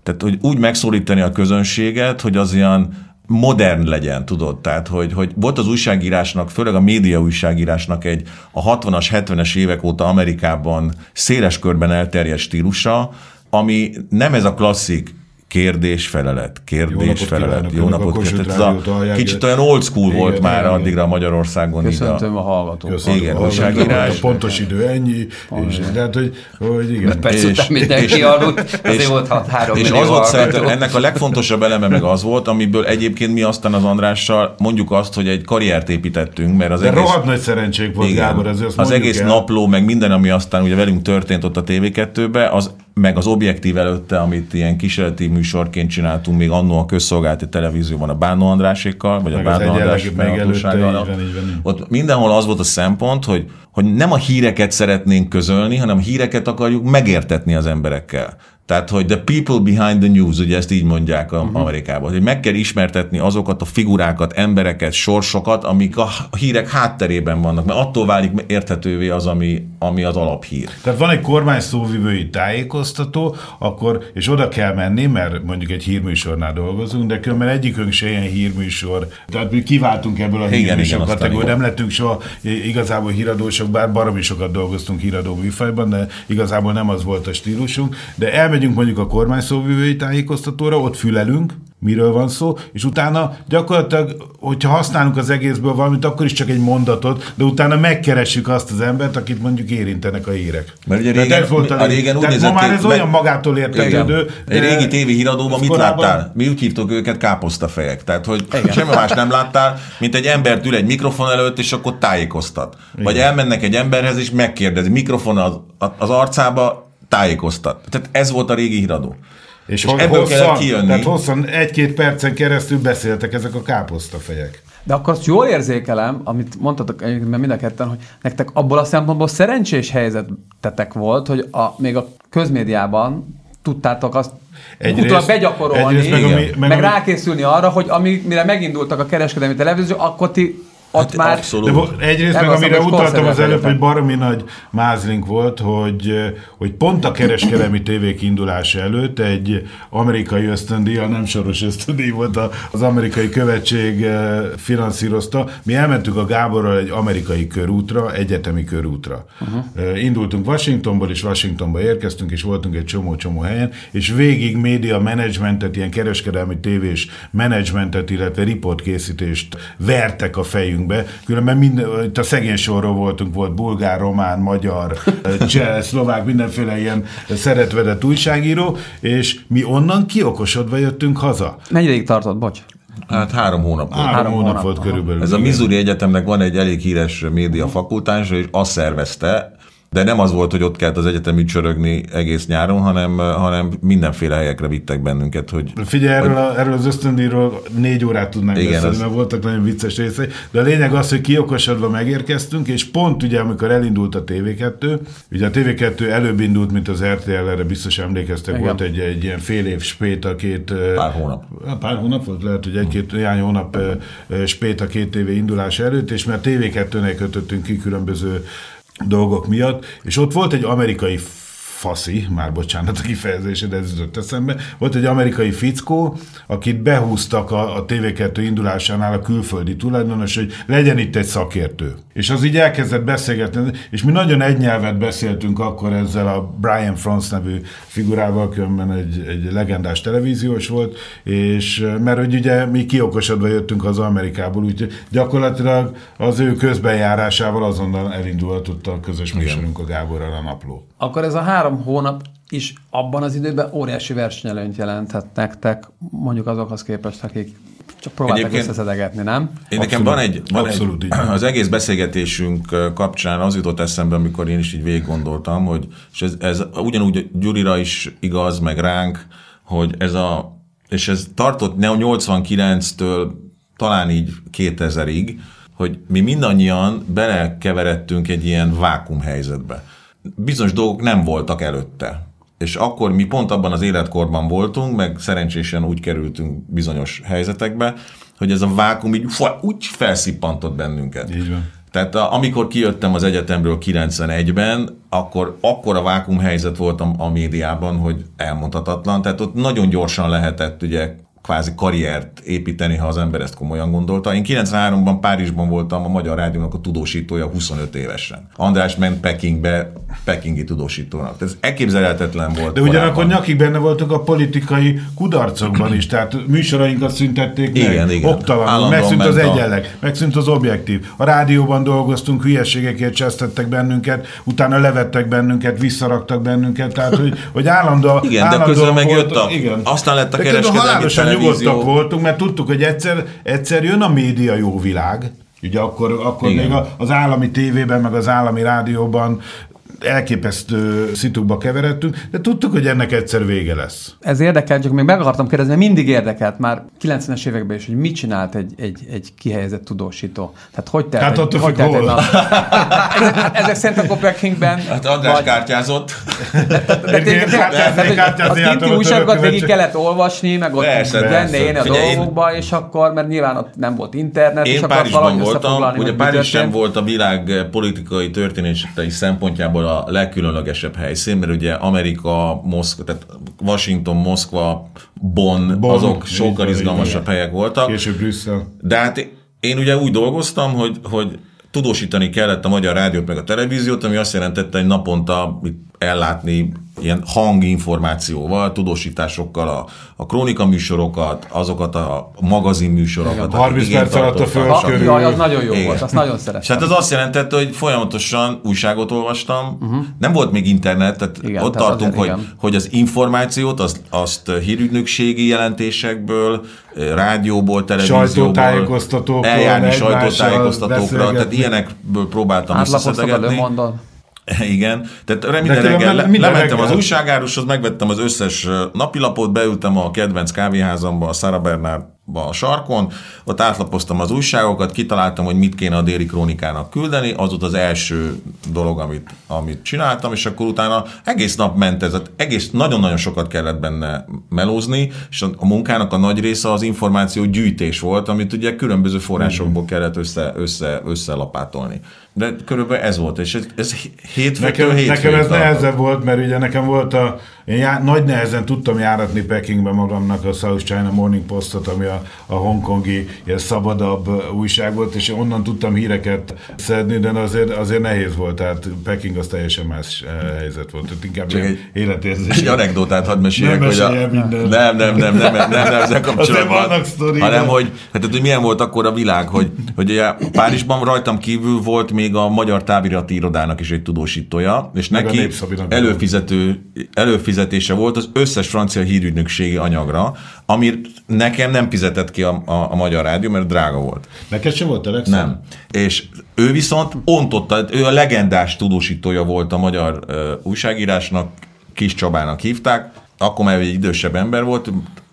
tehát, hogy úgy megszólítani a közönséget, hogy az ilyen modern legyen, tudod? Tehát, hogy, hogy volt az újságírásnak, főleg a média újságírásnak egy a 60-as, 70-es évek óta Amerikában széles körben elterjedt stílusa, ami nem ez a klasszik kérdés-felelet, napot kérdés-felelet, jó napot Kossuth kívánok. Ez a kicsit olyan old school Igen, volt már igen, addigra Magyarországon. a- Köszöntöm a hallgatókat. Igen, A- újságírás. Pontos idő ennyi, és tehát, hogy, hogy igen. Persze, És- mindenki és- aludt, azért és- volt 6-3 És millió az volt szerintem, ennek a legfontosabb eleme meg az volt, amiből egyébként mi aztán az Andrással mondjuk azt, hogy egy karriert építettünk, mert az De egész... rohadt nagy szerencsék volt, Igen, Gábor, azért azt az egész el. napló, meg minden, ami aztán ugye velünk történt ott a TV2-be, az meg az objektív előtte, amit ilyen kísérleti műsorként csináltunk, még annó a közszolgálati televízióban a Bánó Andrásékkal, vagy Meg a Bánó András egyenleg- meg előtte, fennhatósággal. így van, így van, így. Ott mindenhol az volt a szempont, hogy, hogy nem a híreket szeretnénk közölni, hanem a híreket akarjuk megértetni az emberekkel. Tehát, hogy the people behind the news, ugye ezt így mondják uh-huh. Amerikában, hogy meg kell ismertetni azokat a figurákat, embereket, sorsokat, amik a hírek hátterében vannak, mert attól válik érthetővé az, ami, ami az alaphír. Tehát van egy kormány szóvivői tájékoztató, akkor, és oda kell menni, mert mondjuk egy hírműsornál dolgozunk, de különben egyikünk se ilyen hírműsor. Tehát mi kiváltunk ebből a Igen, hírműsor igen. nem lettünk soha igazából híradósok, bár baromi sokat dolgoztunk híradó műfajban, de igazából nem az volt a stílusunk. De elmegyünk mondjuk a kormány szóvivői tájékoztatóra, ott fülelünk, miről van szó, és utána gyakorlatilag, hogyha használunk az egészből valamit, akkor is csak egy mondatot, de utána megkeressük azt az embert, akit mondjuk érintenek a hírek. Mert ugye Tehát régen, ez volt a, a régen úgy Tehát ma már ez meg- olyan magától értetődő. Egy régi tévé híradóban mit korábban- láttál? Mi úgy hívtuk őket káposztafejek. Tehát, hogy semmi más nem láttál, mint egy embert ül egy mikrofon előtt, és akkor tájékoztat. Vagy elmennek egy emberhez, és megkérdezi, mikrofon az, az arcába tájékoztat. Tehát ez volt a régi híradó. És, És ebből hosszan, kellett kijönni. Tehát hosszan, egy-két percen keresztül beszéltek ezek a káposztafejek. De akkor azt jól érzékelem, amit mondtatok egyébként mind a ketten, hogy nektek abból a szempontból szerencsés helyzetetek volt, hogy a, még a közmédiában tudtátok azt Egyrészt- utólag begyakorolni, egyrészt meg, ami- meg meg ami- rákészülni arra, hogy ami, mire megindultak a kereskedelmi televízió, akkor ti ott Hát már... abszolút. De egyrészt meg amire utaltam az előbb, hogy baromi nagy mázlink volt, hogy, hogy pont a kereskedelmi tévék indulása előtt egy amerikai ösztöndíj, a nem soros ösztöndíj volt, a- az amerikai követség eh, finanszírozta. Mi elmentünk a Gáborral egy amerikai körútra, egyetemi körútra. Uh-huh. Indultunk Washingtonból, és Washingtonba érkeztünk, és voltunk egy csomó-csomó helyen, és végig média menedzsmentet, ilyen kereskedelmi tévés menedzsmentet, illetve riportkészítést vertek a fejünkbe. Különben minden, itt a szegény sorról voltunk, volt bulgár, román, magyar, *laughs* cseh, szlovák, mindenféle ilyen szeretvedett újságíró, és mi onnan kiokosodva jöttünk haza. Mennyi ideig tartott, bocs? Hát három hónap volt. Három, Három hónap, hónap, volt körülbelül. Ez a. Missouri Egyetemnek van egy elég híres média fakultása, és azt szervezte, de nem az volt, hogy ott kellett az egyetem csörögni egész nyáron, hanem, hanem mindenféle helyekre vittek bennünket, hogy Figyelj, erről, a, erről az ösztöndíjról négy órát tudnánk Igen, beszélni, az- mert voltak nagyon vicces részei, de a lényeg az, hogy kiokosodva megérkeztünk, és pont ugye, amikor elindult a TV2, ugye a TV2 előbb indult, mint az RTL, erre biztos emlékeztek, Igen. volt egy, egy ilyen fél év spét a két... Pár hónap. Pár hónap volt, lehet, hogy egy-két néhány hónap spét a két TV indulás előtt, és mert TV2-nek kötöttünk ki különböző dolgok miatt, és ott volt egy amerikai faszi, már bocsánat a kifejezésre, de ez jutott eszembe, volt egy amerikai fickó, akit behúztak a, a TV2 indulásánál a külföldi tulajdonos, hogy legyen itt egy szakértő. És az így elkezdett beszélgetni, és mi nagyon egy nyelvet beszéltünk akkor ezzel a Brian France nevű figurával, különben egy, egy legendás televíziós volt, és mert hogy ugye mi kiokosodva jöttünk az Amerikából, úgyhogy gyakorlatilag az ő közbenjárásával azonnal elindulhatott a közös műsorunk a Gáborral a napló. Akkor ez a három hónap is abban az időben óriási versenyelőnyt jelenthet nektek, mondjuk azokhoz képest, akik csak próbáltak Egyébként- összeszedegetni, nem? Én nekem Abszolút. van egy, van Abszolút egy az egész beszélgetésünk kapcsán az jutott eszembe, amikor én is így végig gondoltam, hogy és ez, ez ugyanúgy Gyurira is igaz, meg ránk, hogy ez a, és ez tartott ne 89-től talán így 2000-ig, hogy mi mindannyian belekeveredtünk egy ilyen vákum helyzetbe. Bizonyos dolgok nem voltak előtte. És akkor mi pont abban az életkorban voltunk, meg szerencsésen úgy kerültünk bizonyos helyzetekbe, hogy ez a vákum így úgy felszippantott bennünket. Így van. Tehát a, amikor kijöttem az egyetemről 91-ben, akkor, akkor a vákumhelyzet volt a, a médiában, hogy elmondhatatlan. Tehát ott nagyon gyorsan lehetett ugye kvázi karriert építeni, ha az ember ezt komolyan gondolta. Én 93-ban Párizsban voltam a Magyar Rádiónak a tudósítója 25 évesen. András ment Pekingbe pekingi tudósítónak. Ez elképzelhetetlen volt. De ugyanakkor korábban. nyakig benne voltunk a politikai kudarcokban is, tehát műsorainkat szüntették meg. Igen, igen. Oktalanul, megszűnt az a- egyenleg, megszűnt az objektív. A rádióban dolgoztunk, hülyeségekért csesztettek bennünket, utána levettek bennünket, visszaraktak bennünket, tehát hogy, hogy állandóan Igen, de állandóan közben meg volt- jött a- aztán lett a De kereskedelmi. Nyugodtak voltunk, mert tudtuk, hogy egyszer, egyszer jön a média jó világ, Ugye akkor, akkor Igen. még az állami tévében, meg az állami rádióban elképesztő szitukba keveredtünk, de tudtuk, hogy ennek egyszer vége lesz. Ez érdekel, csak még meg akartam kérdezni, mert mindig érdekelt már 90-es években is, hogy mit csinált egy, egy, egy kihelyezett tudósító. Tehát hogy telt, Hát egy, attól hogy telt egy hol. nap? ezek, *laughs* ezek szerint akkor Pekingben... Hát András vagy- kártyázott. A jártam kinti a újságokat végig kellett olvasni, meg ott persze. én a dolgokba, és akkor, mert nyilván ott nem volt internet, és akkor valahogy voltam, ugye Párizs sem volt a világ politikai történetei szempontjából a legkülönlegesebb helyszín, mert ugye Amerika, Moszkva, tehát Washington, Moszkva, Bonn, Bonn, azok sokkal izgalmasabb igen. helyek voltak. Később Brüsszel. De hát én ugye úgy dolgoztam, hogy, hogy tudósítani kellett a Magyar Rádiót meg a televíziót, ami azt jelentette, hogy naponta ellátni ilyen hanginformációval, tudósításokkal a, a krónika műsorokat, azokat a magazin műsorokat. 30 perc alatt a föld jaj, az nagyon jó Igen. volt, azt nagyon És szerettem. hát az azt jelentette, hogy folyamatosan újságot olvastam, uh-huh. nem volt még internet, tehát Igen, igen, ott tehát tartunk, azért hogy, igen. hogy az információt, azt, azt hírügynökségi jelentésekből, rádióból, televízióból, Sajtótájékoztatókról, eljárni sajtótájékoztatókra, tehát ilyenekből próbáltam Le összeszedegetni. *laughs* Igen, tehát minden különben reggel le, minden lementem reggel. az újságárushoz, megvettem az összes napilapot, beültem a kedvenc kávéházamba, a Sarah Bernardba a sarkon, ott átlapoztam az újságokat, kitaláltam, hogy mit kéne a déli krónikának küldeni, az volt az első dolog, amit, amit csináltam, és akkor utána egész nap ment ez, egész, nagyon-nagyon sokat kellett benne melózni, és a, a munkának a nagy része az információ gyűjtés volt, amit ugye különböző forrásokból kellett össze, össze, összelapátolni. De körülbelül ez volt, és ez, ez hétfőtől Nekem, hétfőig nekem ez tartott. nehezebb volt, mert ugye nekem volt a, én já, nagy nehezen tudtam járatni Pekingbe magamnak a South China Morning Postot, ami a, a hongkongi ilyen szabadabb újság volt, és onnan tudtam híreket szedni, de azért, azért nehéz volt, tehát Peking az teljesen más helyzet volt, tehát inkább Csak egy- életérzés. Egy anekdotát hadd meséljek, Nem hogy a... mindent. Nem, nem, nem, nem, nem, nem, nem ezzel *laughs* kapcsolatban. sztorik, hanem, de- hogy, hát, hogy milyen volt akkor a világ, hogy, hogy ugye Párizsban rajtam kívül volt még a Magyar Távirati Irodának is egy tudósítója, és Meg neki előfizető, előfizetése volt az összes francia hírügynökségi anyagra, amit nekem nem fizetett ki a, a, a Magyar Rádió, mert drága volt. Neked sem volt Alex? Nem. És ő viszont ontotta, ő a legendás tudósítója volt a magyar ö, újságírásnak, Kis Csabának hívták, akkor már egy idősebb ember volt,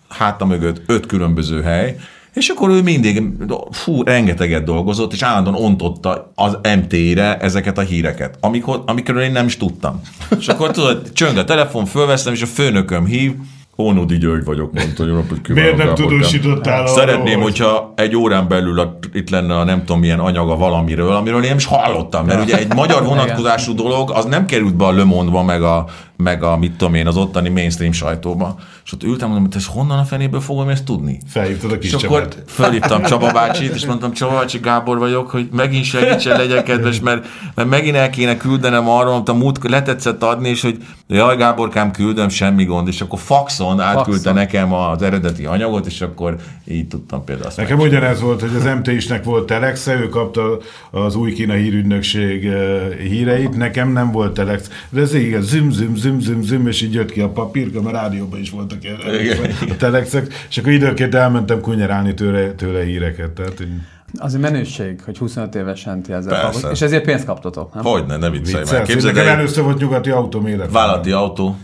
háta mögött öt különböző hely, és akkor ő mindig, fú, rengeteget dolgozott, és állandóan ontotta az MT-re ezeket a híreket, amikor, amikről én nem is tudtam. És akkor tudod, csöng a telefon, fölveszem, és a főnököm hív, Ónodi György vagyok, mondta, jó napot kívánok. Miért nem Gáborkám. tudósítottál arról, Szeretném, hogy- hogyha egy órán belül a, itt lenne a nem tudom milyen anyaga valamiről, amiről én nem is hallottam, mert ugye egy magyar vonatkozású dolog, az nem került be a Le Monde-ba, meg a, meg a mit tudom én, az ottani mainstream sajtóba. És ott ültem, mondom, hogy ez honnan a fenéből fogom ezt tudni? Felhívtad a kis És akkor Csabát. felhívtam Csaba bácsit, és mondtam, Csaba bácsi, Gábor vagyok, hogy megint segítsen, legyen kedves, mert, mert megint el kéne küldenem arról, amit a múlt letetszett adni, és hogy jaj, Gáborkám, küldöm, semmi gond, és akkor faxon átküldte Faxon. nekem az eredeti anyagot, és akkor így tudtam például azt Nekem ugyanez volt, hogy az MT-isnek volt telexe, ő kapta az új kína hírügynökség eh, híreit, nekem nem volt telex. De ez igen, züm, züm, züm, züm, züm, és így jött ki a papírka, mert rádióban is voltak ilyen a telexek, és akkor időnként elmentem kunyerálni tőle, tőle híreket. Tehát, hogy Az egy menőség, hogy 25 évesen ti ezzel foglalkoztok. És ezért pénzt kaptatok, nem? Hogyne, ne viccelj már. Képzeld el, először volt nyugati autóm életemben. vállalati autó,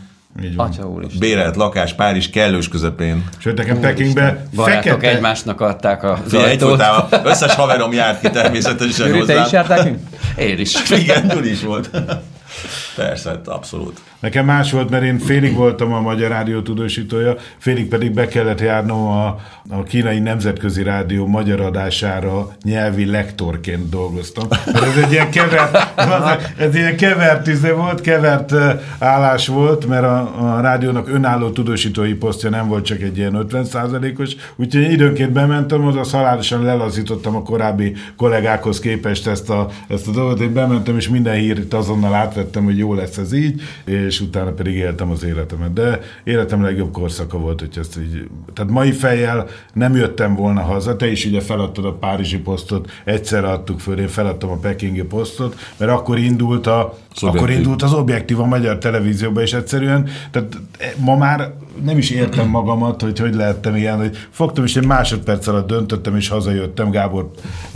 Így van. Atya úr is. bérelt lakás Párizs kellős közepén. Sőt, nekem Pekingbe Barátok fekete, egymásnak adták a ajtót. összes haverom járt ki természetesen Gyuri, te hozzám. is jártál ki? Én is. Igen, Gyuri is volt. Persze, abszolút. Nekem más volt, mert én félig voltam a Magyar Rádió tudósítója, félig pedig be kellett járnom a, a kínai nemzetközi rádió magyar adására nyelvi lektorként dolgoztam. Mert ez egy ilyen kevert, ez ilyen kevert izé volt, kevert állás volt, mert a, a rádiónak önálló tudósítói posztja nem volt csak egy ilyen 50%-os, úgyhogy én időnként bementem, oda szalárosan lelazítottam a korábbi kollégákhoz képest ezt a, ezt a dolgot, én bementem, és minden hírt azonnal átvettem, hogy jó lesz ez így, és utána pedig éltem az életemet. De életem legjobb korszaka volt, hogy ezt így... Tehát mai fejjel nem jöttem volna haza, te is ugye feladtad a Párizsi posztot, egyszer adtuk föl, én feladtam a Pekingi posztot, mert akkor indult a Szubjektív. akkor indult az objektív a magyar televízióban, és egyszerűen, tehát ma már nem is értem magamat, hogy hogy lehettem ilyen, hogy fogtam, és egy másodperc alatt döntöttem, és hazajöttem Gábor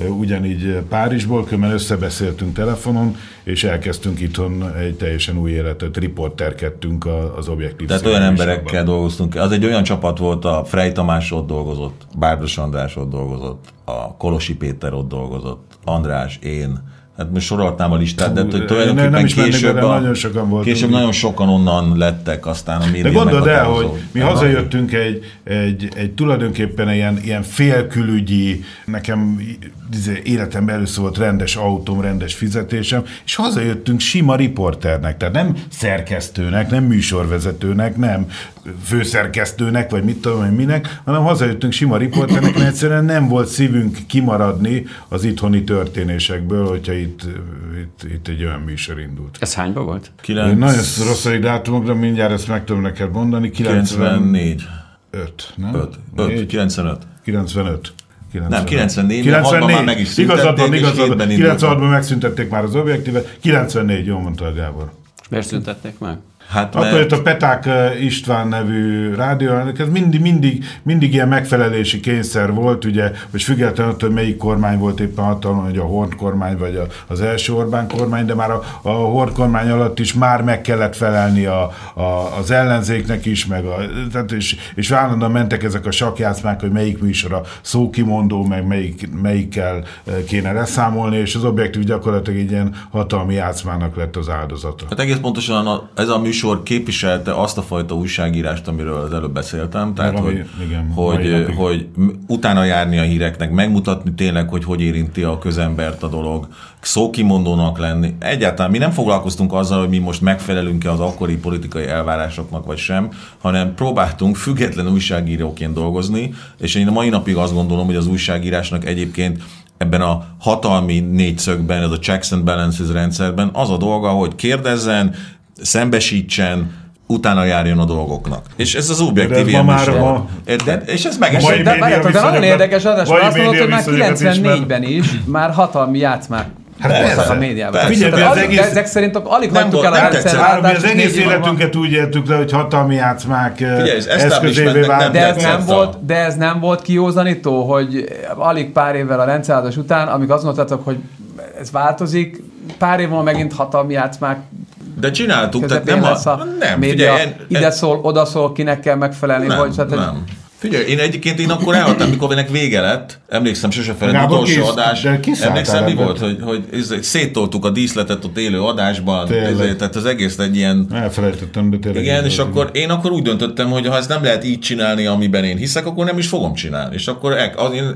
ugyanígy Párizsból, különben összebeszéltünk telefonon, és elkezdtünk itthon egy teljesen új életet, riporterkedtünk az objektív Tehát olyan emberekkel dolgoztunk. Az egy olyan csapat volt, a Frey Tamás ott dolgozott, Bárdos András ott dolgozott, a Kolosi Péter ott dolgozott, András, én. Hát most sorolhatnám a listát, de hogy tulajdonképpen nem is később, a, nagyon sokan voltunk. később nagyon sokan onnan lettek aztán a média De gondold el, hogy mi hazajöttünk egy, egy, egy tulajdonképpen ilyen, ilyen félkülügyi, nekem izé, életemben először volt rendes autóm, rendes fizetésem, és hazajöttünk sima riporternek, tehát nem szerkesztőnek, nem műsorvezetőnek, nem. Főszerkesztőnek, vagy mit tudom, hogy minek, hanem hazajöttünk sima riporternek, mert egyszerűen nem volt szívünk kimaradni az itthoni történésekből, hogyha itt, itt, itt egy olyan műsor indult. Ez hányba volt? Kilenc... Én nagyon rossz a dátumok, de mindjárt ezt meg tudom neked mondani. 94. 5, nem? 5. 5. 95. 95. 95. Nem, 94, 94. már meg is van, igazad van. 96-ban megszüntették már az objektívet, 94, jól mondta a Gábor. Miért szüntették meg? Hát Akkor mert... a Peták István nevű rádió, ez mindig, mindig, mindig ilyen megfelelési kényszer volt, ugye, hogy függetlenül attól, hogy melyik kormány volt éppen hatalma, hogy a Horn kormány, vagy a, az első Orbán kormány, de már a, a Horn kormány alatt is már meg kellett felelni a, a, az ellenzéknek is, meg a, tehát és, és állandóan mentek ezek a sakjátszmák, hogy melyik műsor a szókimondó, meg melyik, melyikkel kéne leszámolni, és az objektív gyakorlatilag egy ilyen hatalmi játszmának lett az áldozata. Hát egész pontosan a, ez a műsor műsor képviselte azt a fajta újságírást, amiről az előbb beszéltem, tehát Valami, hogy, igen, hogy, hogy utána járni a híreknek, megmutatni tényleg, hogy hogy érinti a közembert a dolog, szókimondónak lenni. Egyáltalán mi nem foglalkoztunk azzal, hogy mi most megfelelünk-e az akkori politikai elvárásoknak, vagy sem, hanem próbáltunk független újságíróként dolgozni, és én a mai napig azt gondolom, hogy az újságírásnak egyébként ebben a hatalmi négyszögben, ez a checks and balances rendszerben az a dolga, hogy kérdezzen, szembesítsen, utána járjon a dolgoknak. És ez az objektív ilyen már ma, de, És ez megesett. De, de, de nagyon érdekes, az, azt mondod, hogy már 94-ben is már hatalmi játszmák Hát persze, a médiában. Figyelj, az alig, egész, ezek szerint alig hagytuk el a rendszerváltást. Az egész életünket úgy éltük le, hogy hatalmi játszmák eszközévé vált. De ez, nem volt, de ez nem volt kiózanító, hogy alig pár évvel a rendszerváltás után, amíg azt mondtátok, hogy ez változik, pár év múlva megint hatalmi játszmák de csináltuk, tehát nem a, a nem, média, figyelj, en, ide szól, oda szól, kinek kell megfelelni, nem, hogy... Hát, nem. Figyelj, én egyébként én akkor elhattam, mikor ennek vége lett. Emlékszem, sose feled utolsó kis, adás. Emlékszem, mi volt, hogy, hogy széttoltuk a díszletet ott élő adásban. Ezért, tehát az egész egy ilyen... Elfelejtettem, de tényleg. Igen, és akkor én akkor úgy döntöttem, hogy ha ezt nem lehet így csinálni, amiben én hiszek, akkor nem is fogom csinálni. És akkor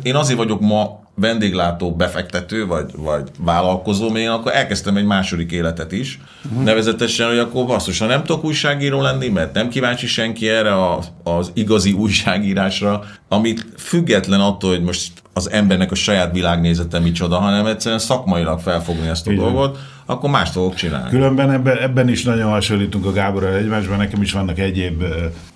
én azért vagyok ma vendéglátó befektető, vagy, vagy vállalkozó, még akkor elkezdtem egy második életet is. Uh-huh. Nevezetesen, hogy akkor basszus, ha nem tudok újságíró lenni, mert nem kíváncsi senki erre a, az igazi újságírásra, amit független attól, hogy most az embernek a saját világnézete micsoda, hanem egyszerűen szakmailag felfogni ezt a Igen. dolgot, akkor mást fogok csinálni. Különben ebben, ebben is nagyon hasonlítunk a Gáborral egymásban, nekem is vannak egyéb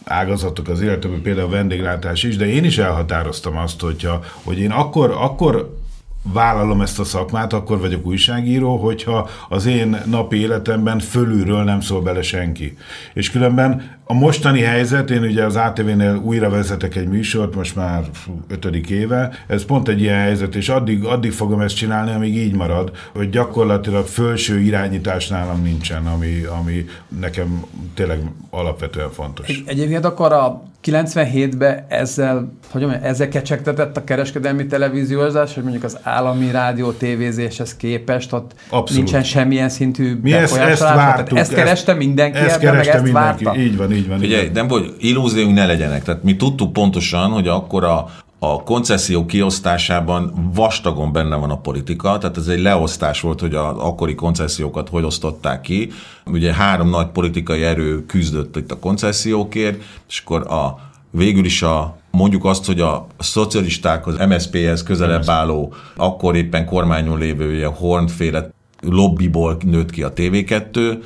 ágazatok az életemben, például a vendéglátás is, de én is elhatároztam azt, hogyha, hogy én akkor, akkor vállalom ezt a szakmát, akkor vagyok újságíró, hogyha az én napi életemben fölülről nem szól bele senki. És különben a mostani helyzet, én ugye az ATV-nél újra vezetek egy műsort, most már ötödik éve, ez pont egy ilyen helyzet, és addig, addig fogom ezt csinálni, amíg így marad, hogy gyakorlatilag fölső irányítás nálam nincsen, ami, ami nekem tényleg alapvetően fontos. Egy, egyébként akkor a 97-ben ezzel, hogy mondjam, ezzel kecsegtetett a kereskedelmi televíziózás, hogy mondjuk az állami rádió tévézéshez képest ott Abszolút. nincsen semmilyen szintű Mi ezt, ezt vártuk. ezt kereste mindenki ezt ebben, kereste meg ezt mindenki. várta. Így van, így van. Figyelj, nem hogy illúzióink ne legyenek. Tehát mi tudtuk pontosan, hogy akkor a, a koncesszió kiosztásában vastagon benne van a politika, tehát ez egy leosztás volt, hogy az akkori koncesziókat hogy osztották ki. Ugye három nagy politikai erő küzdött itt a koncesziókért, és akkor a, végül is a mondjuk azt, hogy a szocialisták az MSZP-hez közelebb álló, akkor éppen kormányon lévő Hornféle lobbyból nőtt ki a TV2,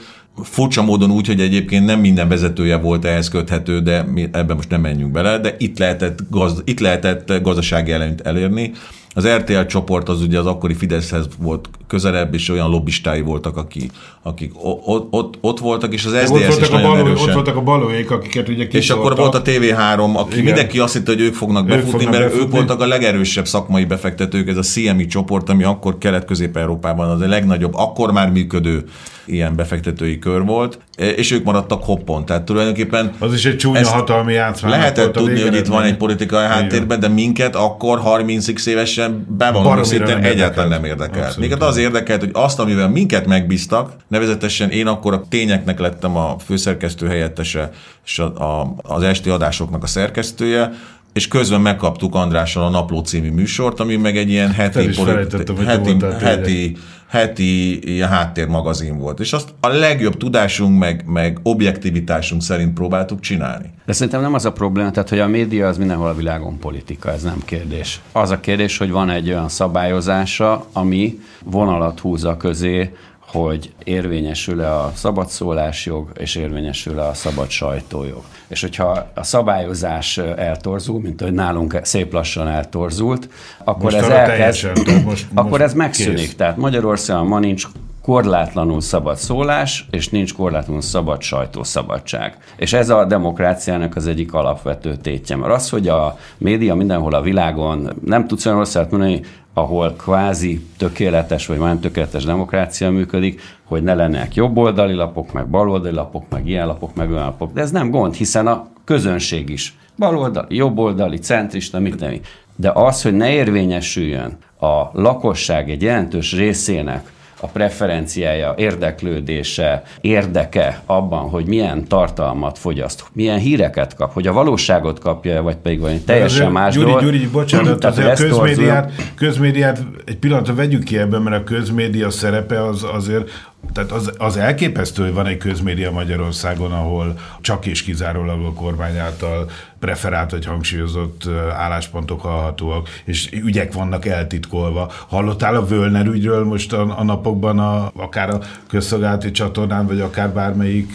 furcsa módon úgy, hogy egyébként nem minden vezetője volt ehhez köthető, de mi ebben most nem menjünk bele, de itt lehetett, gazd, itt lehetett gazdasági előnyt elérni. Az RTL csoport az ugye az akkori Fideszhez volt közelebb, és olyan lobbistái voltak, akik, akik ott, ott, ott voltak, és az SZDSZ is nagyon baló, erősen. Ott voltak a balóék, akiket ugye És akkor volt a TV3, aki Igen. mindenki azt hitte, hogy ők fognak ők befutni, fognak mert befutni. ők voltak a legerősebb szakmai befektetők, ez a CMI csoport, ami akkor Kelet-Közép-Európában az a legnagyobb, akkor már működő ilyen befektetői kör volt, és ők maradtak hoppon. Tehát tulajdonképpen... Az is egy csúnya hatalmi játszmány. Lehetett tudni, hogy itt van egy politikai háttérben, de minket akkor 30 évesen bevallom szintén egyáltalán nem érdekelt. Minket az érdekelt, hogy azt, amivel minket megbíztak, nevezetesen én akkor a tényeknek lettem a főszerkesztő helyettese, és a, a, az esti adásoknak a szerkesztője, és közben megkaptuk Andrással a Napló című műsort, ami meg egy ilyen heti, politi- heti, heti heti ilyen háttérmagazin volt. És azt a legjobb tudásunk, meg, meg objektivitásunk szerint próbáltuk csinálni. De szerintem nem az a probléma, tehát hogy a média az mindenhol a világon politika, ez nem kérdés. Az a kérdés, hogy van egy olyan szabályozása, ami vonalat húz a közé hogy érvényesül-e a szabadszólásjog, és érvényesül-e a szabad sajtójog. És hogyha a szabályozás eltorzul, mint hogy nálunk szép lassan eltorzult, akkor most ez elkezd, most, *clears throat* most akkor ez megszűnik. Kész. Tehát Magyarországon ma nincs korlátlanul szabad szólás, és nincs korlátlanul szabad sajtószabadság. És ez a demokráciának az egyik alapvető tétje. Mert az, hogy a média mindenhol a világon nem tudsz olyan országot mondani, ahol kvázi tökéletes vagy nem tökéletes demokrácia működik, hogy ne lennek jobboldali lapok, meg baloldali lapok, meg ilyen lapok, meg olyan lapok. De ez nem gond, hiszen a közönség is baloldali, jobboldali, centrista, mit nem. De az, hogy ne érvényesüljön a lakosság egy jelentős részének a preferenciája, érdeklődése, érdeke abban, hogy milyen tartalmat fogyaszt, milyen híreket kap, hogy a valóságot kapja, vagy pedig valami teljesen más Gyuri. Gyuri, bocsánat, azért a közmédiát, közmédiát egy pillanatra vegyük ki ebben, mert a közmédia szerepe az azért tehát az, az elképesztő, hogy van egy közmédia Magyarországon, ahol csak és kizárólag a kormány által preferált vagy hangsúlyozott álláspontok hallhatóak, és ügyek vannak eltitkolva. Hallottál a Völner ügyről most a, a napokban, a, akár a közszolgálati csatornán, vagy akár bármelyik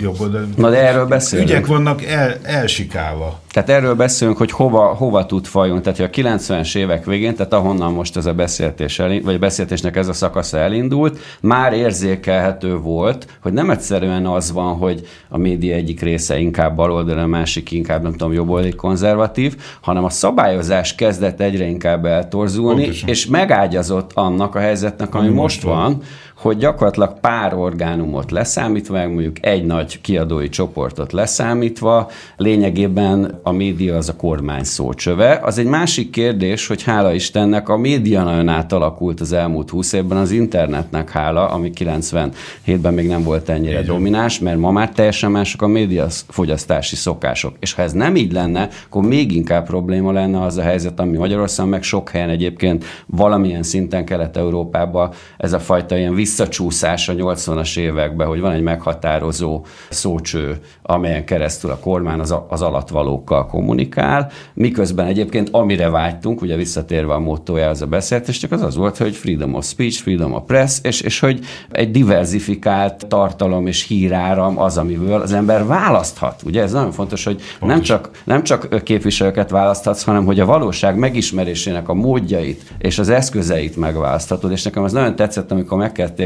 jobboldal? Na de erről beszélünk. Ügyek vannak el, elsikálva. Tehát erről beszélünk, hogy hova, hova tud fajon. Tehát a 90-es évek végén, tehát ahonnan most ez a beszéltés elind, vagy a beszéltésnek ez a szakasza elindult, már érzékelhető volt, hogy nem egyszerűen az van, hogy a média egyik része inkább baloldal, a másik inkább, nem tudom, jobboldali konzervatív, hanem a szabályozás kezdett egyre inkább eltorzulni, Pontosan. és megágyazott annak a helyzetnek, ami, ami most van, van hogy gyakorlatilag pár orgánumot leszámítva, meg mondjuk egy nagy kiadói csoportot leszámítva, lényegében a média az a kormány szócsöve. Az egy másik kérdés, hogy hála Istennek a média nagyon átalakult az elmúlt 20 évben, az internetnek hála, ami 97-ben még nem volt ennyire így domináns, mert ma már teljesen mások a média fogyasztási szokások. És ha ez nem így lenne, akkor még inkább probléma lenne az a helyzet, ami Magyarországon, meg sok helyen egyébként valamilyen szinten Kelet-Európában ez a fajta ilyen visszacsúszás a 80-as években, hogy van egy meghatározó szócső, amelyen keresztül a kormány az, az alatvalókkal kommunikál, miközben egyébként amire vágytunk, ugye visszatérve a mottojához a beszélgetés, csak az az volt, hogy freedom of speech, freedom of press, és, és hogy egy diversifikált tartalom és híráram az, amiből az ember választhat. Ugye ez nagyon fontos, hogy nem csak, nem csak képviselőket választhatsz, hanem hogy a valóság megismerésének a módjait és az eszközeit megválaszthatod, és nekem az nagyon tetszett, amikor megkezdték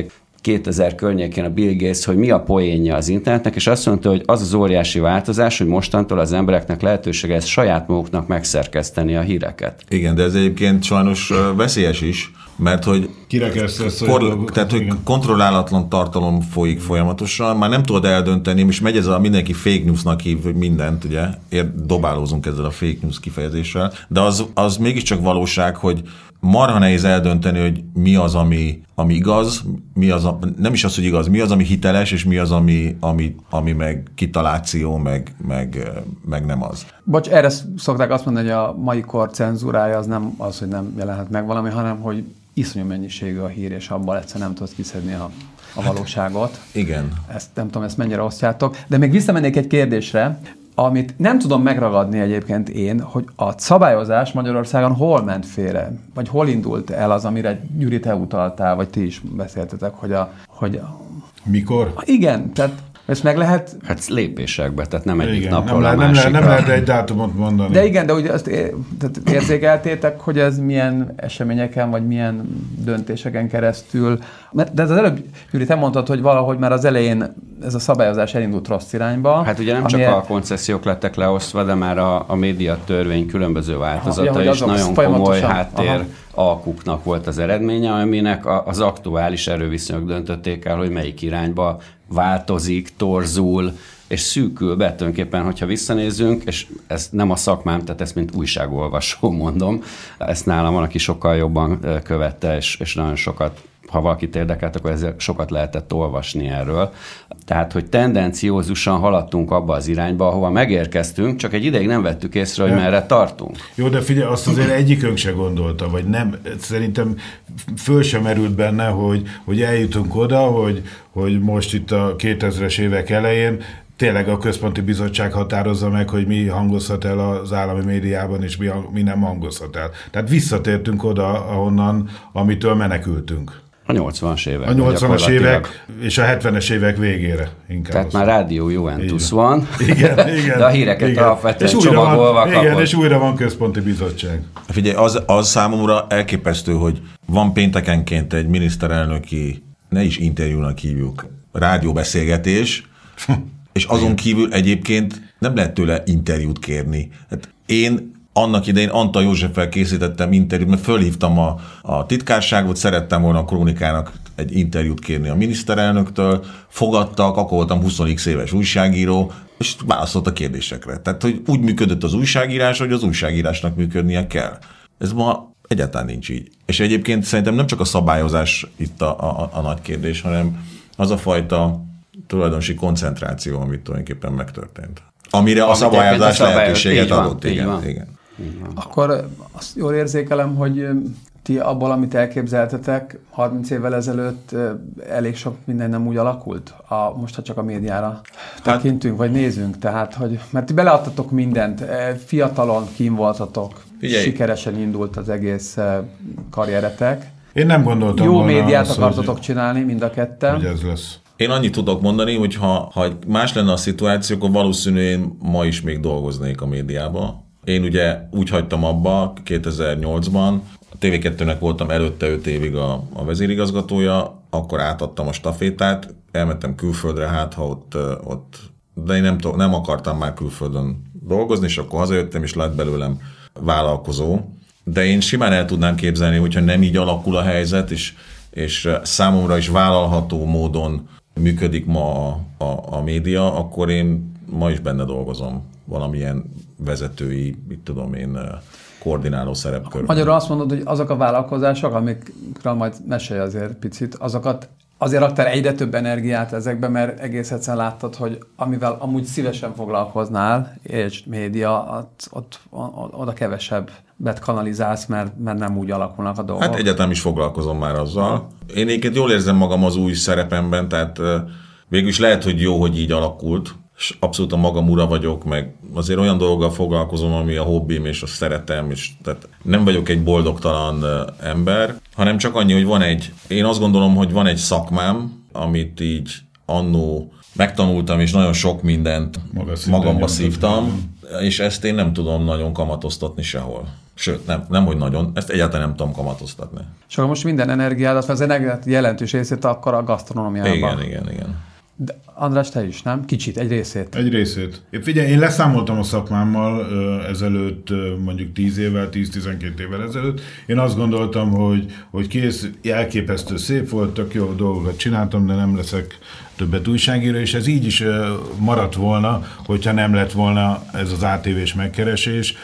2000 környékén a Bill Gates, hogy mi a poénja az internetnek, és azt mondta, hogy az az óriási változás, hogy mostantól az embereknek lehetősége ez saját maguknak megszerkeszteni a híreket. Igen, de ez egyébként sajnos veszélyes is, mert hogy, kor, tehát, hogy kontrollálatlan tartalom folyik folyamatosan, már nem tudod eldönteni, és megy ez a mindenki fake newsnak hív mindent, ugye, ér, dobálózunk ezzel a fake news kifejezéssel, de az, az mégiscsak valóság, hogy marha nehéz eldönteni, hogy mi az, ami, ami igaz, mi az, a, nem is az, hogy igaz, mi az, ami hiteles, és mi az, ami, ami, ami meg kitaláció, meg, meg, meg nem az. Bocs, erre szokták azt mondani, hogy a mai kor cenzúrája az nem az, hogy nem jelenhet meg valami, hanem hogy iszonyú mennyiségű a hír, és abban egyszerűen nem tudsz kiszedni a, a valóságot. Hát, igen. Ezt nem tudom, ezt mennyire osztjátok. De még visszamennék egy kérdésre, amit nem tudom megragadni egyébként én, hogy a szabályozás Magyarországon hol ment félre, vagy hol indult el az, amire Gyuri te utaltál, vagy ti is beszéltetek, hogy a... Hogy a Mikor? Igen, tehát ezt meg lehet... Hát lépésekbe, tehát nem egyik igen, napról nem, a nem, nem, nem lehet egy dátumot mondani. De igen, de ugye azt tehát érzékeltétek, hogy ez milyen eseményeken, vagy milyen döntéseken keresztül... De az előbb, Júli, te mondtad, hogy valahogy már az elején ez a szabályozás elindult rossz irányba. Hát ugye nem csak a koncesziók lettek leosztva, de már a, a média törvény különböző változata is nagyon komoly háttér aha. alkuknak volt az eredménye, aminek az aktuális erőviszonyok döntötték el, hogy melyik irányba változik, torzul, és szűkül be tulajdonképpen, hogyha visszanézünk, és ez nem a szakmám, tehát ezt mint újságolvasó mondom, ezt nálam van, aki sokkal jobban követte, és, és nagyon sokat ha valakit érdekelt, akkor ezzel sokat lehetett olvasni erről. Tehát, hogy tendenciózusan haladtunk abba az irányba, ahova megérkeztünk, csak egy ideig nem vettük észre, hogy merre tartunk. Jó, de figyelj, azt azért egyikünk se gondolta, vagy nem, szerintem föl sem merült benne, hogy, hogy eljutunk oda, hogy, hogy most itt a 2000-es évek elején tényleg a központi bizottság határozza meg, hogy mi hangozhat el az állami médiában, és mi, mi nem hangozhat el. Tehát visszatértünk oda, ahonnan, amitől menekültünk. A 80-as évek. A 80-as évek és a 70-es évek végére inkább. Tehát már rádió Juventus van, *laughs* igen, igen, de a híreket igen. alapvetően és újra csomagolva van, kapod. Igen, és újra van központi bizottság. Figyelj, az, az számomra elképesztő, hogy van péntekenként egy miniszterelnöki, ne is interjúnak hívjuk, rádióbeszélgetés, *laughs* és azon kívül egyébként nem lehet tőle interjút kérni. Hát én annak idején Antal Józseffel készítettem interjút, mert fölhívtam a, a titkárságot, szerettem volna a krónikának egy interjút kérni a miniszterelnöktől, fogadtak, akkor voltam 20 éves újságíró, és válaszolt a kérdésekre. Tehát, hogy úgy működött az újságírás, hogy az újságírásnak működnie kell. Ez ma egyáltalán nincs így. És egyébként szerintem nem csak a szabályozás itt a, a, a nagy kérdés, hanem az a fajta tulajdonosi koncentráció, amit tulajdonképpen megtörtént. Amire a szabályozás a szabály- lehetőséget van, adott. Igen, igen. Akkor azt jól érzékelem, hogy ti abból, amit elképzeltetek 30 évvel ezelőtt elég sok minden nem úgy alakult? A, most, ha csak a médiára tekintünk, vagy nézünk, tehát, hogy, mert ti beleadtatok mindent, fiatalon kim voltatok, Figyelj. sikeresen indult az egész karrieretek. Én nem gondoltam Jó volna médiát azt, akartatok hogy, csinálni, mind a ketten. hogy ez lesz. Én annyit tudok mondani, hogy ha, ha más lenne a szituáció, akkor valószínűleg én ma is még dolgoznék a médiába. Én ugye úgy hagytam abba 2008-ban, a TV2-nek voltam előtte 5 évig a, a vezérigazgatója, akkor átadtam a stafétát, elmentem külföldre, hát ha ott, ott de én nem, nem akartam már külföldön dolgozni, és akkor hazajöttem, és lett belőlem vállalkozó. De én simán el tudnám képzelni, hogyha nem így alakul a helyzet, és, és számomra is vállalható módon működik ma a, a, a média, akkor én ma is benne dolgozom valamilyen vezetői, mit tudom én, koordináló szerepkörben. Magyarul azt mondod, hogy azok a vállalkozások, amikről majd mesélj azért picit, azokat azért raktál egyre több energiát ezekbe, mert egész egyszerűen láttad, hogy amivel amúgy szívesen foglalkoznál, és média, ott, ott, oda kevesebb bet kanalizálsz, mert, mert nem úgy alakulnak a dolgok. Hát egyetem is foglalkozom már azzal. Én egyébként jól érzem magam az új szerepemben, tehát végül is lehet, hogy jó, hogy így alakult, és abszolút a magam ura vagyok, meg azért olyan dolgokkal foglalkozom, ami a hobbim, és azt szeretem, és tehát nem vagyok egy boldogtalan ember, hanem csak annyi, hogy van egy, én azt gondolom, hogy van egy szakmám, amit így annó megtanultam, és nagyon sok mindent magamba szívtam, és ezt én nem tudom nagyon kamatoztatni sehol. Sőt, nem, nem hogy nagyon, ezt egyáltalán nem tudom kamatoztatni. És akkor most minden energiádat, az energiát jelentős részét akkor a gasztronómiában. Igen, igen, igen. De András, te is, nem? Kicsit, egy részét. Egy részét. Én figyelj, én leszámoltam a szakmámmal ezelőtt, mondjuk 10 évvel, 10-12 évvel ezelőtt. Én azt gondoltam, hogy, hogy kész, elképesztő szép volt, tök jó dolgokat csináltam, de nem leszek többet újságíró, és ez így is maradt volna, hogyha nem lett volna ez az ATV-s megkeresés,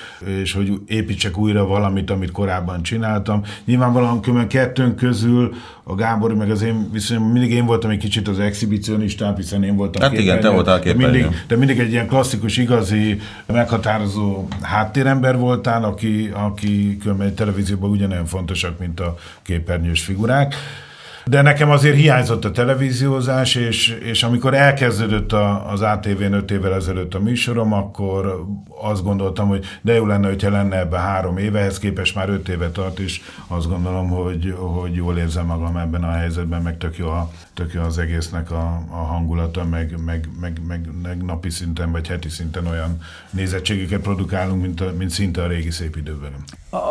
és hogy építsek újra valamit, amit korábban csináltam. Nyilvánvalóan különben kettőnk közül a Gábor, meg az én viszonyom, mindig én voltam egy kicsit az exhibicionistább, hiszen én voltam Hát igen, te képernyőn. voltál De mindig, de mindig egy ilyen klasszikus, igazi, meghatározó háttérember voltál, aki, aki különben egy televízióban ugyanolyan fontosak, mint a képernyős figurák. De nekem azért hiányzott a televíziózás, és, és amikor elkezdődött a, az ATV-n 5 évvel ezelőtt a műsorom, akkor azt gondoltam, hogy de jó lenne, hogyha lenne ebben három éve, ehhez képest már 5 éve tart, és azt gondolom, hogy, hogy jól érzem magam ebben a helyzetben, meg tök jó, a, tök jó az egésznek a, a hangulata, meg, meg, meg, meg, meg napi szinten, vagy heti szinten olyan nézettségeket produkálunk, mint, a, mint szinte a régi szép időben.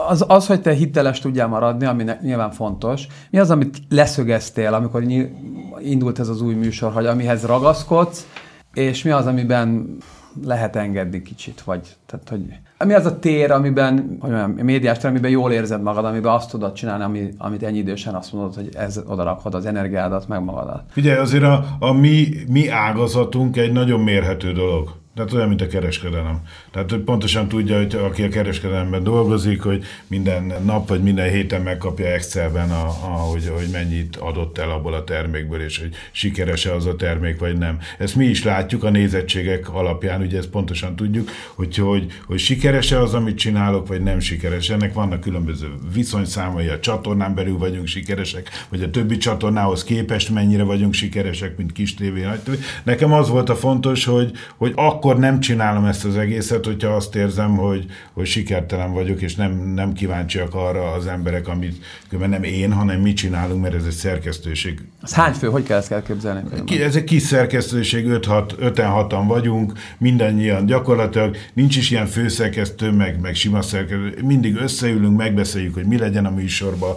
Az, az, hogy te hiteles tudjál maradni, ami ne- nyilván fontos. Mi az, amit leszögeztél, amikor nyi- indult ez az új műsor, hogy amihez ragaszkodsz, és mi az, amiben lehet engedni kicsit, vagy tehát, hogy mi az a tér, amiben, hogy a médiás tér, amiben jól érzed magad, amiben azt tudod csinálni, ami, amit ennyi idősen azt mondod, hogy ez oda rakod az energiádat, meg magadat. Figyelj, azért a, a mi, mi ágazatunk egy nagyon mérhető dolog. Tehát olyan, mint a kereskedelem. Tehát hogy pontosan tudja, hogy aki a kereskedelemben dolgozik, hogy minden nap vagy minden héten megkapja Excelben, a, a, hogy, hogy mennyit adott el abból a termékből, és hogy sikeres-e az a termék, vagy nem. Ezt mi is látjuk a nézettségek alapján, ugye ezt pontosan tudjuk, hogy, hogy, hogy sikeres-e az, amit csinálok, vagy nem sikeres. Ennek vannak különböző viszonyszámai, a csatornán belül vagyunk sikeresek, vagy a többi csatornához képest mennyire vagyunk sikeresek, mint kis tévé, nagy tévé. Nekem az volt a fontos, hogy, hogy akkor nem csinálom ezt az egészet, hogyha azt érzem, hogy, hogy sikertelen vagyok, és nem, nem kíváncsiak arra az emberek, amit nem én, hanem mi csinálunk, mert ez egy szerkesztőség. Az hány fő? Hogy kell ezt elképzelni? Ki, ez egy kis szerkesztőség, 5-6-an vagyunk, mindannyian gyakorlatilag, nincs is ilyen főszerkesztő, meg, meg sima szerkesztő, mindig összeülünk, megbeszéljük, hogy mi legyen a műsorban,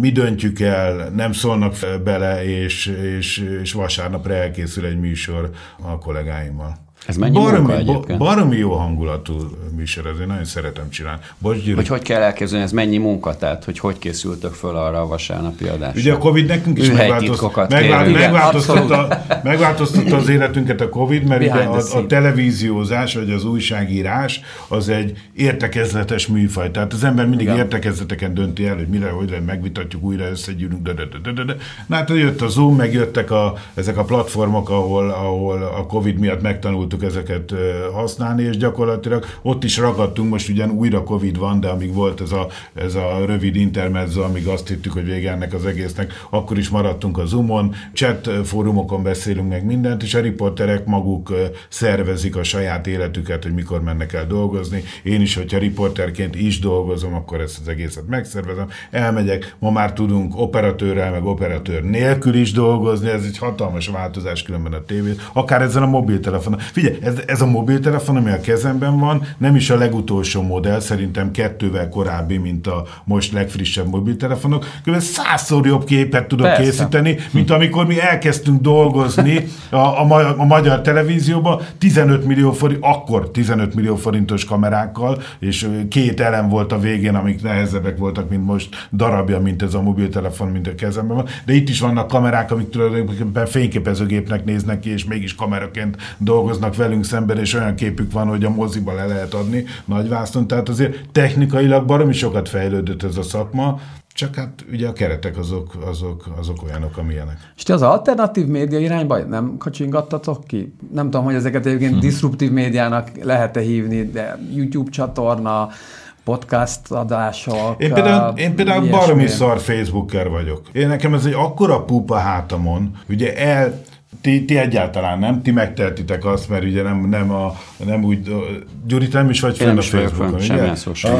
mi döntjük el, nem szólnak bele, és, és, és vasárnapra elkészül egy műsor a kollégáimmal. Ez mennyi baromi, munka? Baromi jó hangulatú műsor, ezért nagyon szeretem csinálni. Bocs, hogy hogy kell elképzelni, ez mennyi munka, tehát hogy hogy készültök föl arra a vasárnapi adásra? Ugye a Covid nekünk is megváltozott, megváltozott, megváltoztatta, megváltoztatta az életünket a Covid, mert ugye a, a televíziózás vagy az újságírás az egy értekezletes műfaj. Tehát az ember mindig Igen. értekezleteken dönti el, hogy mire, hogy megvitatjuk, újra összegyűrünk. De, de, de, de, de. Na hát jött a Zoom, megjöttek a, ezek a platformok, ahol, ahol a Covid miatt megtanult tudtuk ezeket használni, és gyakorlatilag ott is ragadtunk, most ugyan újra Covid van, de amíg volt ez a, ez a rövid intermezzo, amíg azt hittük, hogy vége ennek az egésznek, akkor is maradtunk a Zoomon, chat fórumokon beszélünk meg mindent, és a riporterek maguk szervezik a saját életüket, hogy mikor mennek el dolgozni. Én is, hogyha riporterként is dolgozom, akkor ezt az egészet megszervezem. Elmegyek, ma már tudunk operatőrrel, meg operatőr nélkül is dolgozni, ez egy hatalmas változás különben a tévét, akár ezzel a mobiltelefonon. Figyelj, ez, ez a mobiltelefon, ami a kezemben van, nem is a legutolsó modell, szerintem kettővel korábbi, mint a most legfrissebb mobiltelefonok. Kb. százszor jobb képet tudok Persze. készíteni, mint amikor mi elkezdtünk dolgozni a, a, a magyar televízióban, 15 millió forint, akkor 15 millió forintos kamerákkal, és két elem volt a végén, amik nehezebbek voltak, mint most darabja, mint ez a mobiltelefon, mint a kezemben van. De itt is vannak kamerák, amik tulajdonképpen fényképezőgépnek néznek ki, és mégis kameraként dolgoznak állnak velünk szemben, és olyan képük van, hogy a moziba le lehet adni nagyvászton. Tehát azért technikailag baromi sokat fejlődött ez a szakma, csak hát ugye a keretek azok, azok, azok olyanok, amilyenek. És ti az alternatív média irányba nem kacsingattatok ki? Nem tudom, hogy ezeket egyébként hmm. disruptív médiának lehet-e hívni, de YouTube csatorna, podcast adások. Én például, én például baromi szar Facebooker vagyok. Én nekem ez egy akkora pupa hátamon, ugye el, ti, ti egyáltalán nem, ti megtehetitek azt, mert ugye nem, nem, a, nem úgy, Gyuri, nem is vagy fönn a Facebookon, ugye?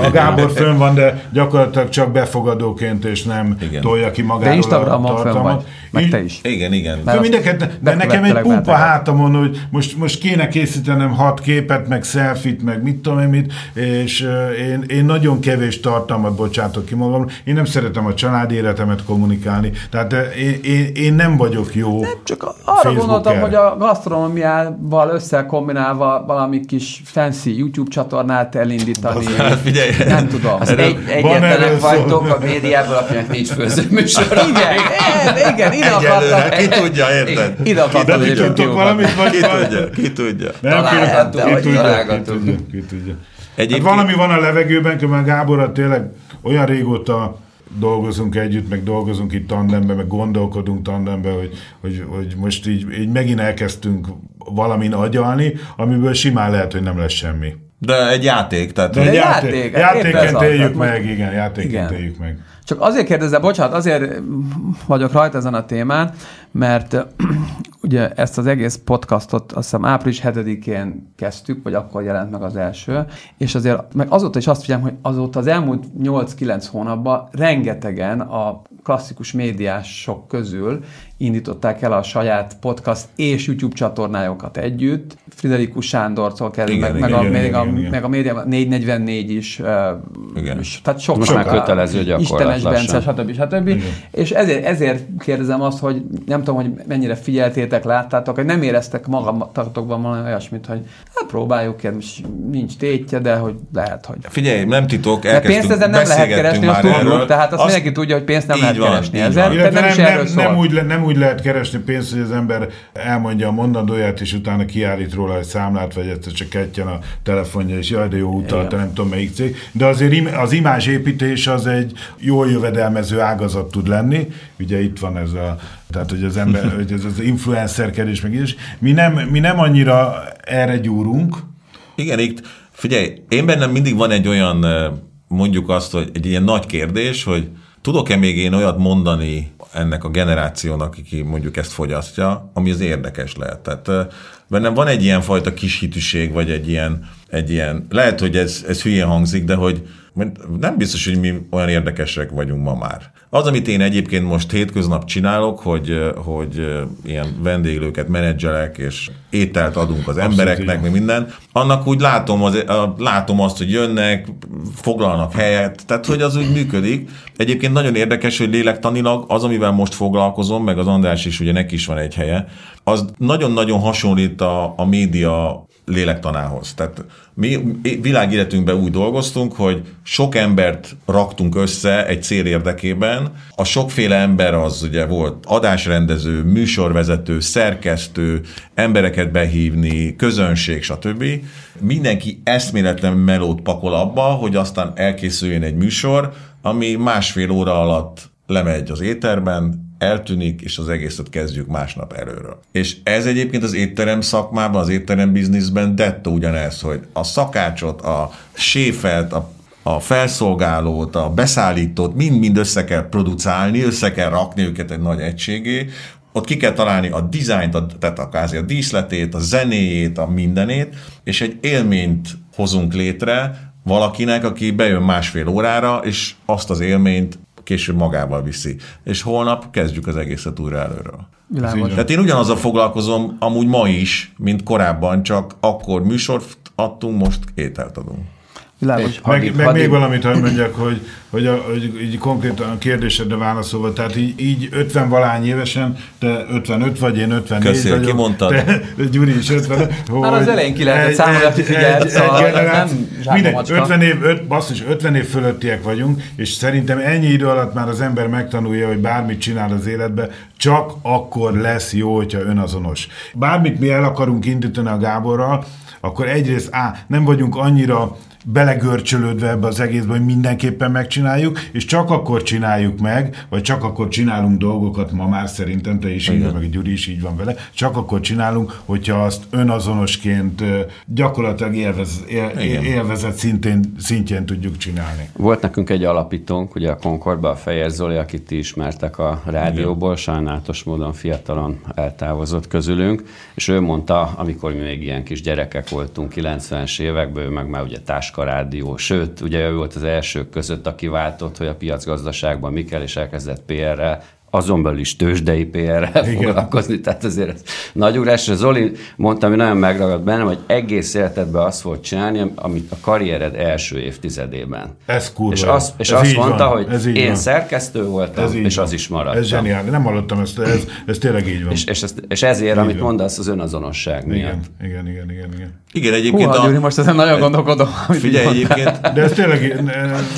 A Gábor fönn van, de gyakorlatilag csak befogadóként, és nem igen. tolja ki magáról de Instagramon a tartalmat. Fönn meg te is. Igen, igen. De, mindeket, de nekem egy pumpa hátamon, hogy most, most kéne készítenem hat képet, meg selfit, meg mit tudom én mit, és én, én nagyon kevés tartalmat bocsátok ki magam. Én nem szeretem a családi életemet kommunikálni, tehát én, én, én nem vagyok jó Nem, csak arra gondoltam, hogy a gasztronómiával összekombinálva valami kis fancy YouTube csatornát elindítani. Hát figyelj, nem tudom. Az egy, egyetlenek vagytok a médiában, akinek nincs főzőműsor. igen, igen, ide akartam. Ki tudja, érted? Ide akartam. De tudtok valamit, vagy ki tudja, ki tudja. Nem, ki, ki, tudja, ki tudja, ki tudja. Hát valami van a levegőben, mert Gáborra tényleg olyan régóta dolgozunk együtt, meg dolgozunk itt tandemben, meg gondolkodunk tandemben, hogy, hogy, hogy most így, így megint elkezdtünk valamin agyalni, amiből simán lehet, hogy nem lesz semmi. De egy játék, tehát... De egy játék, játék, játékként éljük meg, igen, játékként éljük meg. Csak azért kérdezze, bocsánat, azért vagyok rajta ezen a témán, mert *clears throat* ugye ezt az egész podcastot azt hiszem április 7-én kezdtük, vagy akkor jelent meg az első, és azért meg azóta is azt figyelem, hogy azóta az elmúlt 8-9 hónapban rengetegen a klasszikus médiások közül indították el a saját podcast és YouTube csatornájukat együtt. Friderikus Sándortól kezdve, meg, meg, a, igen, a, igen. meg a média 444 is. Igen. És, tehát sok Most már kötelező gyakorlat Istenes Bence, stb. stb. És ezért, ezért kérdezem azt, hogy nem tudom, hogy mennyire figyeltétek láttátok, hogy nem éreztek magatokban valami olyasmit, hogy hát próbáljuk nincs tétje, de hogy lehet, hogy... Figyelj, nem titok, De pénzt ezen nem lehet keresni, azt tudjuk, tehát azt, Azt- mindenki tudja, hogy pénzt nem lehet van, keresni Illetve nem nem, nem, nem, úgy, nem úgy lehet keresni pénzt, hogy az ember elmondja a mondandóját, és utána kiállít róla egy számlát, vagy egyszer csak kettjen a telefonja, és jaj, de jó utalta, nem tudom melyik cég. De azért az imázsépítés az egy jól jövedelmező ágazat tud lenni. Ugye itt van ez a, tehát hogy az ember, *laughs* hogy ez az influencerkedés, meg is. Mi nem, mi nem annyira erre gyúrunk, Igen, itt figyelj, én bennem mindig van egy olyan, mondjuk azt, hogy egy ilyen nagy kérdés, hogy tudok-e még én olyat mondani ennek a generációnak, aki mondjuk ezt fogyasztja, ami az érdekes lehet. Tehát eh, bennem van egy ilyen fajta kis hitűség, vagy egy ilyen, egy ilyen lehet, hogy ez, ez hülyén hangzik, de hogy mert nem biztos, hogy mi olyan érdekesek vagyunk ma már. Az, amit én egyébként most hétköznap csinálok, hogy, hogy ilyen vendéglőket menedzselek, és ételt adunk az embereknek, meg minden, annak úgy látom, az, látom azt, hogy jönnek, foglalnak helyet, tehát hogy az úgy működik. Egyébként nagyon érdekes, hogy lélektanilag az, amivel most foglalkozom, meg az András is, ugye neki is van egy helye, az nagyon-nagyon hasonlít a, a média lélektanához. Tehát mi világéletünkben úgy dolgoztunk, hogy sok embert raktunk össze egy cél érdekében. A sokféle ember az ugye volt adásrendező, műsorvezető, szerkesztő, embereket behívni, közönség, stb. Mindenki eszméletlen melót pakol abba, hogy aztán elkészüljön egy műsor, ami másfél óra alatt lemegy az éterben, eltűnik, és az egészet kezdjük másnap előről. És ez egyébként az étterem szakmában, az étterem bizniszben dettó ugyanez, hogy a szakácsot, a séfet, a a felszolgálót, a beszállítót mind-mind össze kell producálni, össze kell rakni őket egy nagy egységé, ott ki kell találni a dizájnt, a, tehát a, kázi, a díszletét, a zenéjét, a mindenét, és egy élményt hozunk létre valakinek, aki bejön másfél órára, és azt az élményt később magával viszi. És holnap kezdjük az egészet újra előről. Világos. Tehát én ugyanazzal foglalkozom amúgy ma is, mint korábban, csak akkor műsort adtunk, most ételt adunk. Világos. Meg, Hadd- meg hadd- még valamit hadd mondjak, hogy, hogy, a, hogy így konkrétan a kérdésedre válaszolva, tehát így, így 50 valány évesen, te 55 vagy, én 54 Köszönöm, vagyok. ki mondtad? Te, Gyuri is 50. Már az elején ki lehetett számolni, aki figyelt, szóval nem zsákba mindegy, macska. 50 év, öt, basszus, 50 év fölöttiek vagyunk, és szerintem ennyi idő alatt már az ember megtanulja, hogy bármit csinál az életbe, csak akkor lesz jó, hogyha önazonos. Bármit mi el akarunk indítani a Gáborral, akkor egyrészt á, nem vagyunk annyira belegörcsölődve ebbe az egészbe, hogy mindenképpen megcsináljuk, és csak akkor csináljuk meg, vagy csak akkor csinálunk dolgokat, ma már szerintem te is így, meg Gyuri is így van vele, csak akkor csinálunk, hogyha azt önazonosként gyakorlatilag élvez, él, Igen. élvezet szintén, szintjén tudjuk csinálni. Volt nekünk egy alapítónk, ugye a Concordba, a Fejes Zoli, akit ti ismertek a rádióból, sajnálatos módon fiatalon eltávozott közülünk, és ő mondta, amikor mi még ilyen kis gyerekek voltunk 90-es évekből, ő meg már ugye táskarádió, sőt, ugye ő volt az elsők között, aki váltott, hogy a piacgazdaságban mi kell, és elkezdett PR-rel, azon belül is tőzsdei PR-rel foglalkozni, tehát azért ez nagy ugrás. Zoli mondta, ami nagyon megragadt bennem, hogy egész életedben azt volt csinálni, amit a karriered első évtizedében. Ez kurva És azt, és Ez azt így mondta, van, hogy ez így én van. szerkesztő voltam, Ez így és van. az is maradt. Ez zseniális. Nem hallottam ezt, ez, ez tényleg így van. És, és, ezt, és ezért, amit van. mondasz, az önazonosság miatt. igen, igen, igen, igen, igen. Egyébként Húha, Gyuri, a, most ezen nagyon gondolkodom. *laughs* figyelj egyébként, De ez tényleg...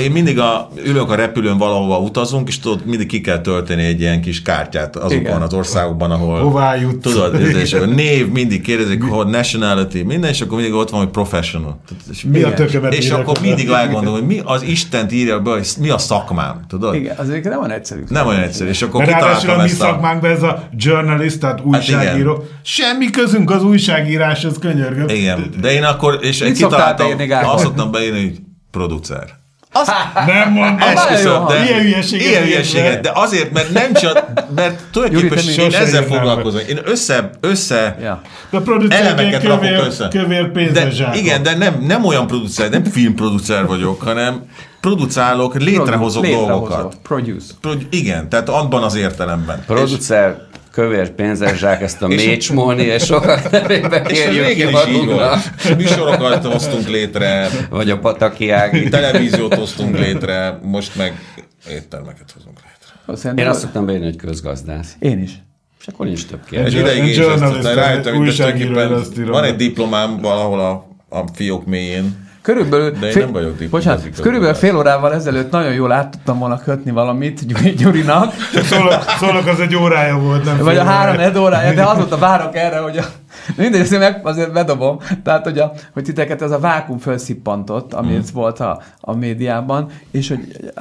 én mindig a, ülök a repülőn valahova utazunk, és tudod, mindig ki kell tölteni egy ilyen kis kártyát azokban Igen. az országokban, ahol... Hová jutsz? Tudod, ez, és a név mindig kérdezik, hogy nationality, minden, és akkor mindig ott van, hogy professional. És, Mi a tökömet és akkor mindig elgondolom, hogy mi az Istent írja be, hogy mi a szakmám, tudod? Igen, az egyébként nem olyan egyszerű. Nem olyan egyszerű, és akkor Mert ráadásul a mi. Hát szakmánkban ez a journalist, tehát újságíró. Semmi közünk az újságíráshoz, könyörgöm. Igen, de én akkor, és Mit kitaláltam, Gábor? azt szoktam beírni, hogy producer. Nem mondom. Esküszöm, de Ilyen hülyeséget ilyen hülyeséget, de azért, mert nem csak, mert tulajdonképpen te én ezzel foglalkozom. Én össze, össze Ja. De elemeket kövér, rakok össze. kövér de, igen, de nem, nem olyan producer, nem filmproducer vagyok, hanem producálok, létrehozok Létrehozol. dolgokat. Produce. Pro- Igen, tehát abban az értelemben. Producer, kövér pénzes ezt a mécsmóni, és sokat nevében És, és kérjük ki volt. Műsorokat hoztunk létre, Vagy a Pataki Ági. televíziót hoztunk létre, most meg éttermeket hozunk létre. Szerintem Én azt szoktam beírni, hogy közgazdász. Én is. És akkor nincs több Egy kérdés. ideig is ezt rájöttem, hogy azt van egy diplomám valahol a, a fiók mélyén, Körülbelül, De én nem vagyok diplomás bocsánat, körülbelül fél órával ezelőtt nagyon jól át tudtam volna kötni valamit Gyuri, Gyurinak, Szólok, szólok, az egy órája volt, nem vagy a fél három ed órája, de azóta várok erre, hogy a, mindegy, ezt meg, azért bedobom, tehát hogy, a, hogy titeket ez a vákum felszippantott, ami Hmm. mm. volt a, a médiában, és hogy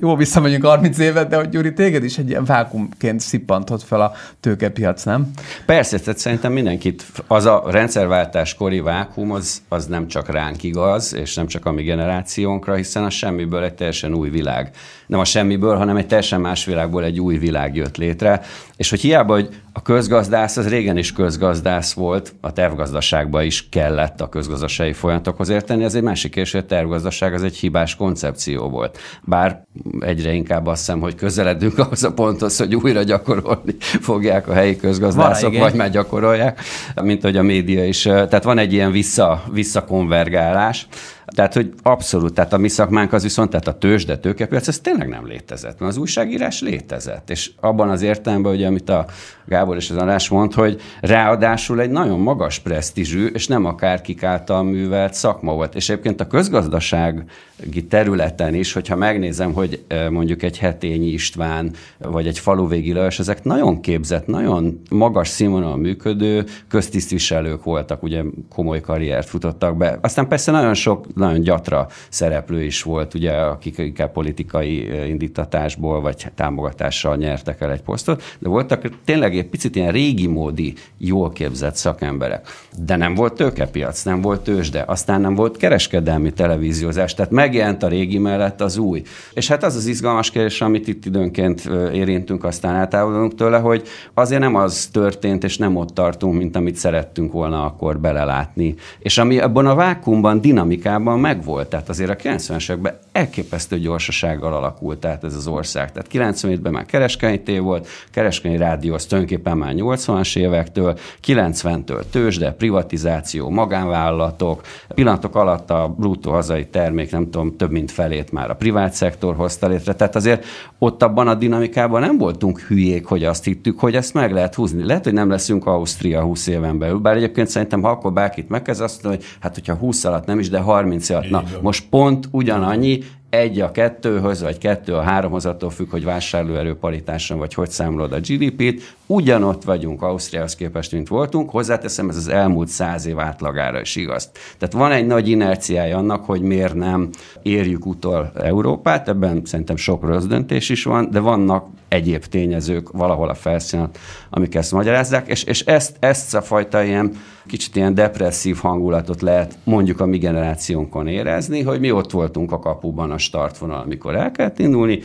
jó, visszamegyünk 30 évet, de hogy Gyuri, téged is egy ilyen vákumként szippantott fel a tőkepiac, nem? Persze, tehát szerintem mindenkit, az a rendszerváltás kori vákum, az, az nem csak ránk igaz, és nem csak a mi generációnkra, hiszen a semmiből egy teljesen új világ. Nem a semmiből, hanem egy teljesen más világból egy új világ jött létre. És hogy hiába, hogy a közgazdász az régen is közgazdász volt, a tervgazdaságba is kellett a közgazdasági folyamatokhoz érteni, ez egy másik kérdés, hogy a tervgazdaság az egy hibás koncepció volt. Bár egyre inkább azt hiszem, hogy közeledünk *laughs* ahhoz a ponthoz, hogy újra gyakorolni fogják a helyi közgazdászok, vagy már gyakorolják, mint hogy a média is. Tehát van egy ilyen vissza, visszakonvergálás. Tehát, hogy abszolút, tehát a mi szakmánk az viszont, tehát a tőzsde, tőkepiac, ez tényleg nem létezett, mert az újságírás létezett. És abban az értelemben, hogy amit a Gábor és az András mond, hogy ráadásul egy nagyon magas presztízsű, és nem akárkik által művelt szakma volt. És egyébként a közgazdasági területen is, hogyha megnézem, hogy eh, mondjuk egy Hetényi István, vagy egy faluvégi Lajos, ezek nagyon képzett, nagyon magas színvonalon működő köztisztviselők voltak, ugye komoly karriert futottak be. Aztán persze nagyon sok, nagyon gyatra szereplő is volt, ugye, akik inkább politikai indítatásból vagy támogatással nyertek el egy posztot, de voltak tényleg egy picit ilyen régi módi, jól képzett szakemberek. De nem volt tőkepiac, nem volt tőzsde, aztán nem volt kereskedelmi televíziózás, tehát megjelent a régi mellett az új. És hát az az izgalmas kérdés, amit itt időnként érintünk, aztán eltávolodunk tőle, hogy azért nem az történt, és nem ott tartunk, mint amit szerettünk volna akkor belelátni. És ami abban a vákumban, dinamikában megvolt, tehát azért a 90-es években elképesztő gyorsasággal alakult át ez az ország. Tehát 97-ben már kereskedelmi tév volt, kereskedelmi rádió az tulajdonképpen már 80-as évektől, 90-től tőzsde, privatizáció, magánvállalatok, pillanatok alatt a bruttó hazai termék, nem tudom, több mint felét már a privát szektor hozta létre. Tehát azért ott abban a dinamikában nem voltunk hülyék, hogy azt hittük, hogy ezt meg lehet húzni. Lehet, hogy nem leszünk Ausztria 20 éven belül, bár egyébként szerintem, ha akkor bárkit megkezd, azt mondja, hogy hát hogyha 20 alatt nem is, de 30 alatt. Na, most pont ugyanannyi, egy a kettőhöz, vagy kettő a háromhoz, attól függ, hogy vásárlóerő paritáson, vagy hogy számolod a GDP-t. Ugyanott vagyunk Ausztriához képest, mint voltunk. Hozzáteszem, ez az elmúlt száz év átlagára is igaz. Tehát van egy nagy inerciája annak, hogy miért nem érjük utol Európát, ebben szerintem sok rossz döntés is van, de vannak egyéb tényezők valahol a felszínen, amik ezt magyarázzák, és, és ezt, ezt a fajta ilyen kicsit ilyen depresszív hangulatot lehet mondjuk a mi generációnkon érezni, hogy mi ott voltunk a kapuban a startvonal, amikor el kellett indulni,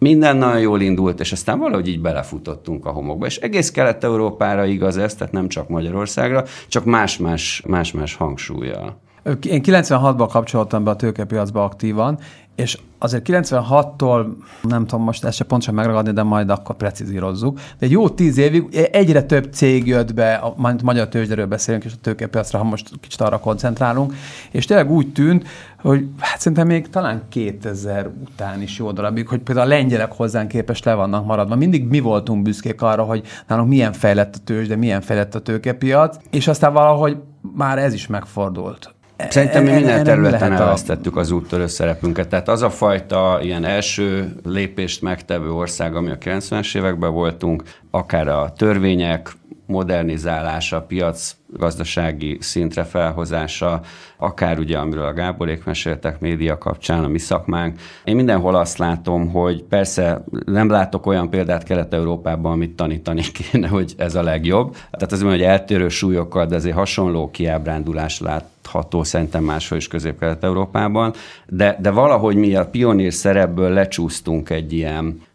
minden nagyon jól indult, és aztán valahogy így belefutottunk a homokba. És egész Kelet-Európára igaz ez, tehát nem csak Magyarországra, csak más-más, más-más hangsúlyjal. Én 96-ban kapcsoltam be a tőkepiacba aktívan, és azért 96-tól, nem tudom most ezt se pontosan megragadni, de majd akkor precizírozzuk, de egy jó tíz évig egyre több cég jött be, a magyar tőzsderől beszélünk, és a tőkepiacra, ha most kicsit arra koncentrálunk, és tényleg úgy tűnt, hogy hát szerintem még talán 2000 után is jó darabig, hogy például a lengyelek hozzánk képest le vannak maradva. Mindig mi voltunk büszkék arra, hogy nálunk milyen fejlett a tőzsde, milyen fejlett a tőkepiac, és aztán valahogy már ez is megfordult. Szerintem mi E- e- minden területen elvesztettük az úttörő szerepünket. Tehát az a fajta ilyen első lépést megtevő ország, ami a 90-es években voltunk, akár a törvények modernizálása, piac gazdasági szintre felhozása, akár ugye, amiről a Gáborék meséltek média kapcsán, a mi szakmánk. Én mindenhol azt látom, hogy persze nem látok olyan példát Kelet-Európában, amit tanítani kéne, hogy ez a legjobb. Tehát az, hogy eltérő súlyokkal, de azért hasonló kiábrándulás látható szerintem máshol is Közép-Kelet-Európában, de, de valahogy mi a pionír szerepből lecsúsztunk egy ilyen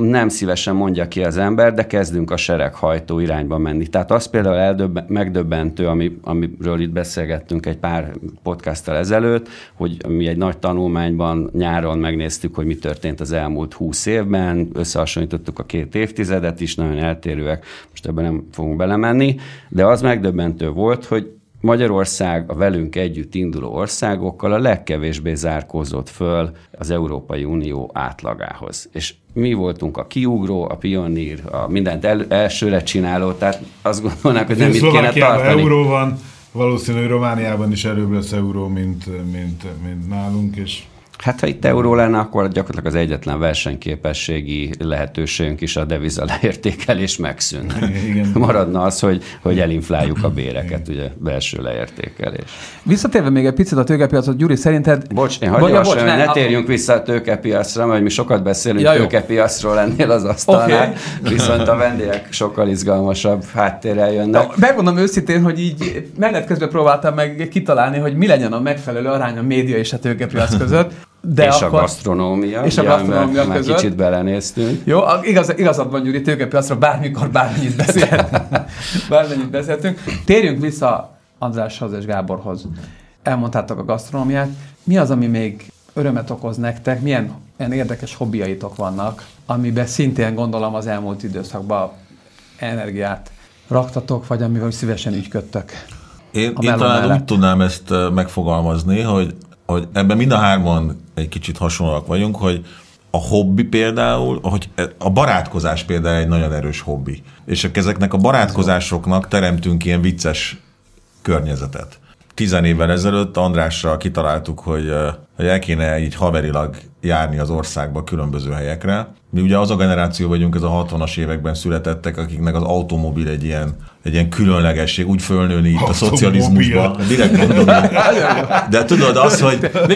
nem szívesen mondja ki az ember, de kezdünk a sereghajtó irányba menni. Tehát az például eldöbben, megdöbbentő, ami, amiről itt beszélgettünk egy pár podcasttal ezelőtt, hogy mi egy nagy tanulmányban nyáron megnéztük, hogy mi történt az elmúlt húsz évben, összehasonlítottuk a két évtizedet is, nagyon eltérőek, most ebben nem fogunk belemenni, de az megdöbbentő volt, hogy Magyarország a velünk együtt induló országokkal a legkevésbé zárkózott föl az Európai Unió átlagához. És mi voltunk a kiugró, a pionír, a mindent el, elsőre csináló, tehát azt gondolnák, hogy nem itt kéne tartani. euró van, valószínű, hogy Romániában is előbb lesz euró, mint, mint, mint nálunk, és Hát ha itt euró lenne, akkor gyakorlatilag az egyetlen versenyképességi lehetőségünk is a deviza leértékelés megszűnne. Igen. *laughs* Maradna az, hogy, hogy elinfláljuk a béreket, ugye belső leértékelés. Visszatérve még egy picit a tőkepiacot, Gyuri, szerinted... Bocs, én hagyj bocs, ne, ne térjünk vissza a tőkepiacra, mert mi sokat beszélünk ja, tőkepiacról lennél az asztalnál, okay. viszont a vendégek sokkal izgalmasabb háttérrel jönnek. Na, megmondom őszintén, hogy így menet közben próbáltam meg kitalálni, hogy mi legyen a megfelelő arány a média és a tőkepiac között. De és akkor... a gasztronómia, és a gasztronómia között. Már kicsit belenéztünk. Jó, igaz, igazad van, Gyuri, tőkepiacra bármikor bármennyit beszélhetünk. *laughs* bármennyit beszéltünk. Térjünk vissza Andráshoz és Gáborhoz. Elmondtátok a gasztronómiát. Mi az, ami még örömet okoz nektek? Milyen ilyen érdekes hobbiaitok vannak, amiben szintén gondolom az elmúlt időszakban energiát raktatok, vagy amivel szívesen ügyködtök? Én, én talán mellett. úgy tudnám ezt megfogalmazni, hogy hogy ebben mind a hárman egy kicsit hasonlóak vagyunk, hogy a hobbi például, hogy a barátkozás például egy nagyon erős hobbi. És ezeknek a barátkozásoknak teremtünk ilyen vicces környezetet. Tizen évvel ezelőtt Andrással kitaláltuk, hogy, hogy el kéne így haverilag járni az országba különböző helyekre. Mi ugye az a generáció vagyunk, ez a 60-as években születettek, akiknek az automobil egy ilyen egy ilyen különlegesség, úgy fölnőni itt a szocializmusba. Direkt mondom. De tudod, az, hogy, hogy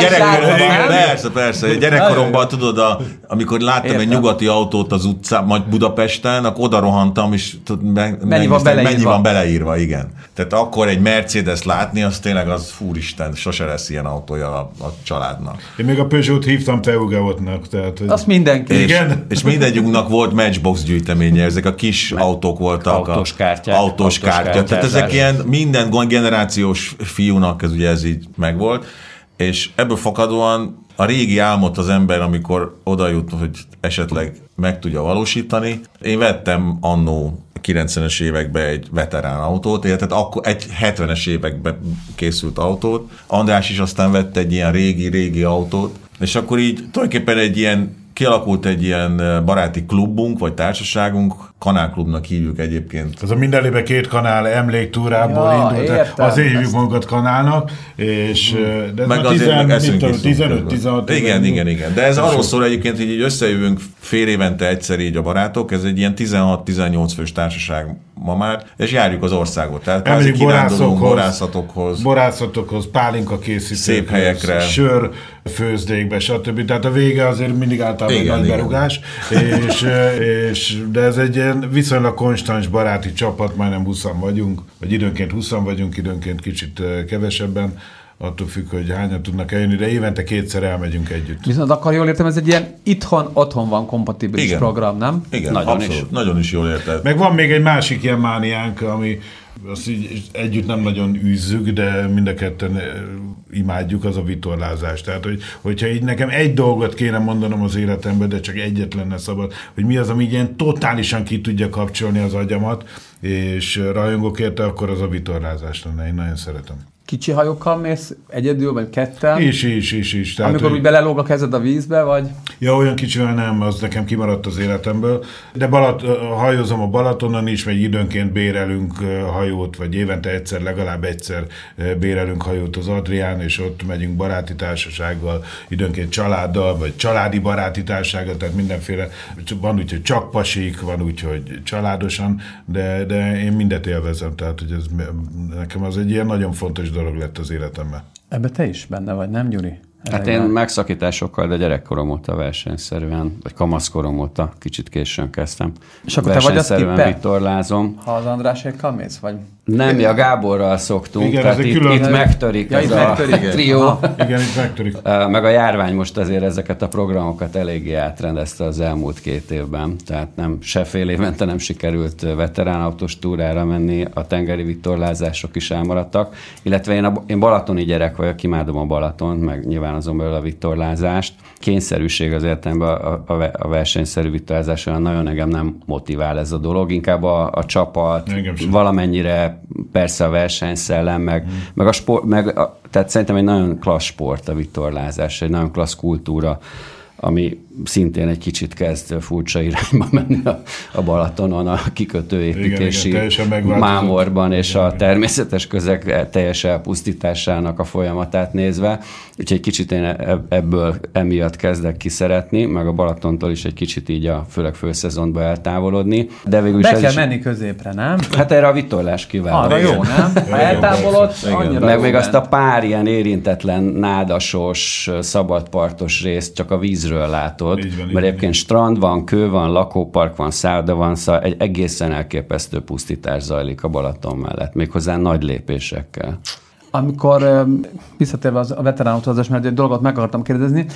gyerekkoromban, persze, persze, gyerekkoromban tudod, a, amikor láttam Értem. egy nyugati autót az utcán, majd Budapesten, akkor oda rohantam, és tud, me, mennyi, van beleírva. mennyi van beleírva, igen. Tehát akkor egy Mercedes látni, az tényleg az fúristen, sose lesz ilyen autója a, a családnak. Én még a Peugeot hívtam Teugeotnak. Tehát, hogy... Azt mindenki. És, igen. és mindegyünknak volt Matchbox gyűjteménye, ezek a kis autók voltak. Autós kártyák. Autós, autós kártya. Tehát ezek ilyen minden generációs fiúnak ez ugye ez így megvolt, és ebből fakadóan a régi álmot az ember, amikor oda jut, hogy esetleg meg tudja valósítani. Én vettem annó 90-es években egy veterán autót, tehát akkor egy 70-es években készült autót. András is aztán vett egy ilyen régi-régi autót, és akkor így tulajdonképpen egy ilyen kialakult egy ilyen baráti klubunk, vagy társaságunk, kanálklubnak hívjuk egyébként. Ez a mindenlébe két kanál emléktúrából ja, indult, értem, azért hívjuk ezt... magunkat kanálnak, és de ez meg azért 15-16 Igen, igen, igen. De ez arról szól egyébként, hogy így összejövünk fél évente egyszer így a barátok, ez egy ilyen 16-18 fős társaság ma már, és járjuk az országot. Tehát Elmegyünk borászokhoz, borászatokhoz, borászatokhoz, pálinka készítőkhez, szép helyekre, sör főzdékbe, stb. Tehát a vége azért mindig általában igen, nagy igen. berugás, és, *laughs* és, de ez egy ilyen viszonylag konstans baráti csapat, majdnem 20 vagyunk, vagy időnként 20 vagyunk, időnként kicsit kevesebben, attól függ, hogy hányan tudnak eljönni, de évente kétszer elmegyünk együtt. Viszont akkor jól értem, ez egy ilyen itthon-otthon van kompatibilis Igen. program, nem? Igen, nagyon abszolút, is. nagyon is jól érted. Meg van még egy másik ilyen mániánk, ami azt így együtt nem nagyon űzzük, de mind a ketten imádjuk, az a vitorlázás. Tehát, hogy, hogyha így nekem egy dolgot kéne mondanom az életemben, de csak egyet lenne szabad, hogy mi az, ami ilyen totálisan ki tudja kapcsolni az agyamat, és rajongok érte, akkor az a vitorlázás lenne. Én nagyon szeretem kicsi hajókkal mész egyedül, vagy ketten? Is, is, is, is. Tehát, Amikor hogy... úgy belelóg a kezed a vízbe, vagy? Ja, olyan kicsivel nem, az nekem kimaradt az életemből. De Balat, hajózom a Balatonon is, vagy időnként bérelünk hajót, vagy évente egyszer, legalább egyszer bérelünk hajót az Adrián, és ott megyünk baráti társasággal, időnként családdal, vagy családi baráti társasággal, tehát mindenféle, van úgy, hogy csak pasik, van úgy, hogy családosan, de, de én mindet élvezem, tehát hogy ez nekem az egy ilyen nagyon fontos dolog lett az életemben. Ebbe te is benne vagy, nem Gyuri? Hát én megszakításokkal, de gyerekkorom óta versenyszerűen, vagy kamaszkorom óta, kicsit későn kezdtem. És akkor te vagy az vitorlázom. Ha az Andrásékkal mész, vagy? Nem, mi a Gáborral szoktunk, Igen, tehát itt, külön... itt megtörik ja, ez itt a megtörik. *laughs* trió. Igen, itt megtörik. Meg a járvány most azért ezeket a programokat eléggé átrendezte az elmúlt két évben, tehát nem se fél évente nem sikerült veteránautós túrára menni, a tengeri vitorlázások is elmaradtak, illetve én, a, én balatoni gyerek vagyok, imádom a Balaton, meg nyilván azon belül a vitorlázást. Kényszerűség az értelemben a, a, a versenyszerű vitorlázás olyan nagyon engem nem motivál ez a dolog, inkább a, a csapat, valamennyire de persze a versenyszellem, meg, hmm. meg a sport, meg a, tehát szerintem egy nagyon klassz sport a vitorlázás, egy nagyon klassz kultúra ami szintén egy kicsit kezd furcsa irányba *laughs* menni a, a Balatonon, a kikötőépítési igen, igen, mámorban és igen, a természetes közeg teljes elpusztításának a folyamatát nézve. Úgyhogy egy kicsit én e-, ebből emiatt kezdek kiszeretni, meg a Balatontól is egy kicsit így a főleg főszezonba eltávolodni. De végül is Be kell is... menni középre, nem? Hát erre a vitorlás kíván. Arra jó, nem? Ha eltávolod, annyira Meg még azt a pár ilyen érintetlen, nádasos, szabadpartos részt csak a vízről látod, van, mert egyébként strand van, kő van, lakópark van, szálloda van, szóval egy egészen elképesztő pusztítás zajlik a Balaton mellett, méghozzá nagy lépésekkel. Amikor visszatérve az, a veterán utazás, mert egy dolgot meg akartam kérdezni,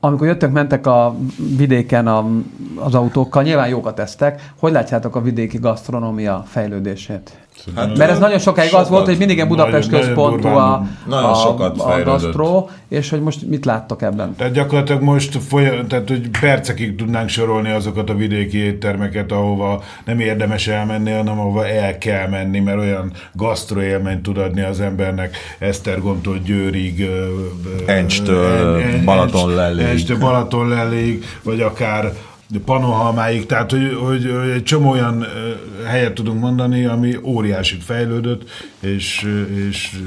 amikor jöttök, mentek a vidéken a, az autókkal, nyilván jókat tesztek, hogy látjátok a vidéki gasztronómia fejlődését? Hát, Mert ez nagyon sokáig sokat, az volt, hogy mindig Budapest nagyon, központú a, nagyon a, sokat a gasztró, és hogy most mit láttok ebben? Tehát gyakorlatilag most folyam, tehát, hogy percekig tudnánk sorolni azokat a vidéki éttermeket, ahova nem érdemes elmenni, hanem ahova el kell menni, mert olyan gasztro élményt tud adni az embernek Esztergomtól Győrig, Encstől, Balaton Encstől, Balaton vagy akár Panohalmáig, tehát hogy, hogy, hogy egy csomó olyan helyet tudunk mondani, ami óriásit fejlődött, és, és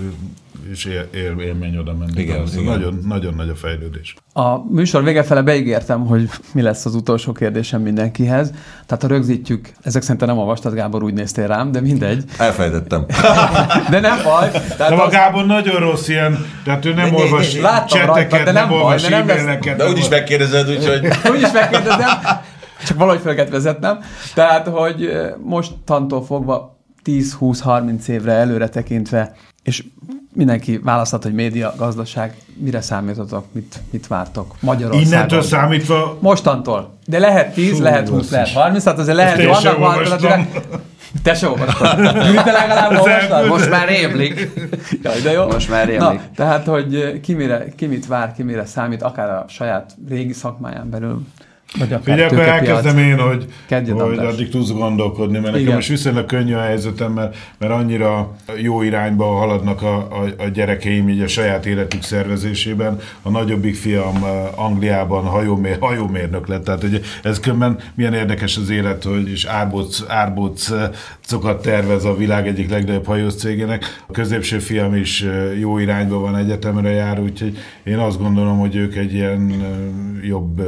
és él, él, élmény oda menni. Igen, igen. Nagyon, nagyon nagy a fejlődés. A műsor vége fele beígértem, hogy mi lesz az utolsó kérdésem mindenkihez. Tehát ha rögzítjük, ezek szerintem nem olvastad, Gábor, úgy néztél rám, de mindegy. Elfejtettem. *laughs* de nem baj. Tehát de az... a Gábor nagyon rossz ilyen, tehát ő nem olvas cseteket, de nem, nem olvas baj, de nem lesz... De úgyis megkérdezed, úgyhogy... *laughs* úgyis megkérdezem, csak valahogy fel kellett vezetnem. Tehát, hogy mostantól fogva 10-20-30 évre előre tekintve, és mindenki választhat, hogy média, gazdaság, mire számítotok, mit, mit vártok Magyarországon? Innentől számítva? Mostantól. De lehet 10, Fú, lehet 20, lehet 30, tehát azért lehet, hogy vannak változatok. Te se olvastad. *laughs* Te legalább olvastad? Most már rémlik. Jaj, de jó. Most már rémlik. Na, tehát, hogy ki, mire, ki mit vár, ki mire számít, akár a saját régi szakmáján belül. Vagy Figyelj, akkor elkezdem én, hogy, hogy addig tudsz gondolkodni, mert nekem Igen. most viszonylag könnyű a helyzetem, mert, mert annyira jó irányba haladnak a, a, a gyerekeim így a saját életük szervezésében. A nagyobbik fiam Angliában hajómér, hajómérnök lett, tehát hogy ez különben milyen érdekes az élet, hogy is árbóc, árbócokat tervez a világ egyik legnagyobb hajós cégének. A középső fiam is jó irányba van egyetemre jár, úgyhogy én azt gondolom, hogy ők egy ilyen jobb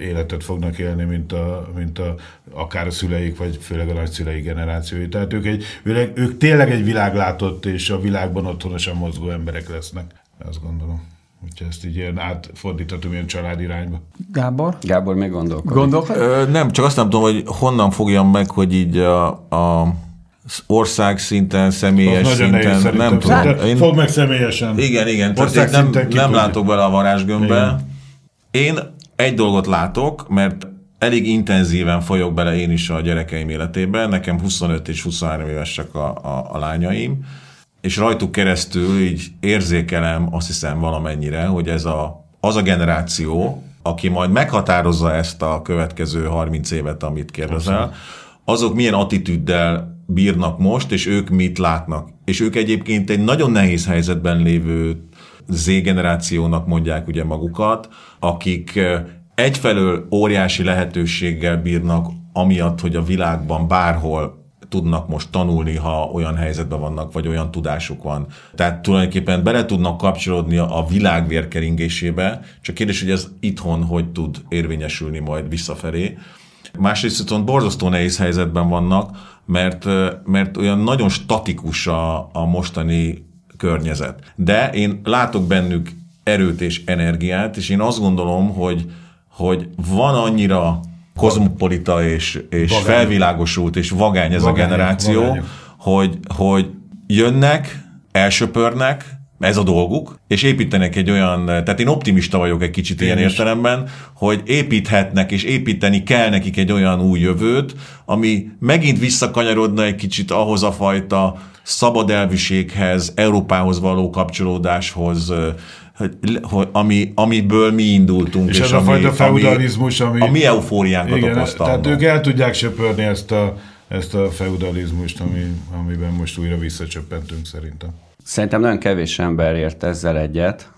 életet életet fognak élni, mint, a, mint a, akár a szüleik, vagy főleg a nagyszülei generációi. Tehát ők, egy, ők, ők tényleg egy világlátott és a világban otthonosan mozgó emberek lesznek. Azt gondolom. Úgyhogy ezt így ilyen átfordíthatom ilyen család irányba. Gábor? Gábor még gondolkodik. Gondolkodik? Ö, nem, csak azt nem tudom, hogy honnan fogjam meg, hogy így a, a ország szinten, személyes az szinten, nem tudom. Én... Fog meg személyesen. Igen, igen. Tehát nem, nem látok bele a varázsgömbbe. Igen. Én egy dolgot látok, mert elég intenzíven folyok bele én is a gyerekeim életébe, nekem 25 és 23 évesek a, a, a lányaim, és rajtuk keresztül így érzékelem azt hiszem valamennyire, hogy ez a, az a generáció, aki majd meghatározza ezt a következő 30 évet, amit kérdezel, azok milyen attitűddel bírnak most, és ők mit látnak. És ők egyébként egy nagyon nehéz helyzetben lévő Z-generációnak mondják ugye magukat, akik egyfelől óriási lehetőséggel bírnak, amiatt, hogy a világban bárhol tudnak most tanulni, ha olyan helyzetben vannak, vagy olyan tudásuk van. Tehát tulajdonképpen bele tudnak kapcsolódni a világ vérkeringésébe, csak kérdés, hogy ez itthon hogy tud érvényesülni majd visszafelé. Másrészt viszont borzasztó nehéz helyzetben vannak, mert, mert olyan nagyon statikus a, a mostani környezet. De én látok bennük erőt és energiát, és én azt gondolom, hogy, hogy van annyira kozmopolita és, és vagány. felvilágosult és vagány ez vagány, a generáció, vagány. hogy, hogy jönnek, elsöpörnek, ez a dolguk, és építenek egy olyan, tehát én optimista vagyok egy kicsit én ilyen is. értelemben, hogy építhetnek és építeni kell nekik egy olyan új jövőt, ami megint visszakanyarodna egy kicsit ahhoz a fajta szabad elviséghez, Európához való kapcsolódáshoz, hogy, hogy, ami, amiből mi indultunk. És, és ez ami, a fajta feudalizmus, ami... A mi eufóriánkat igen, okozta. Tehát ők el tudják söpörni ezt a ezt a feudalizmust, ami, amiben most újra visszacsöppentünk szerintem. Szerintem nagyon kevés ember ért ezzel egyet,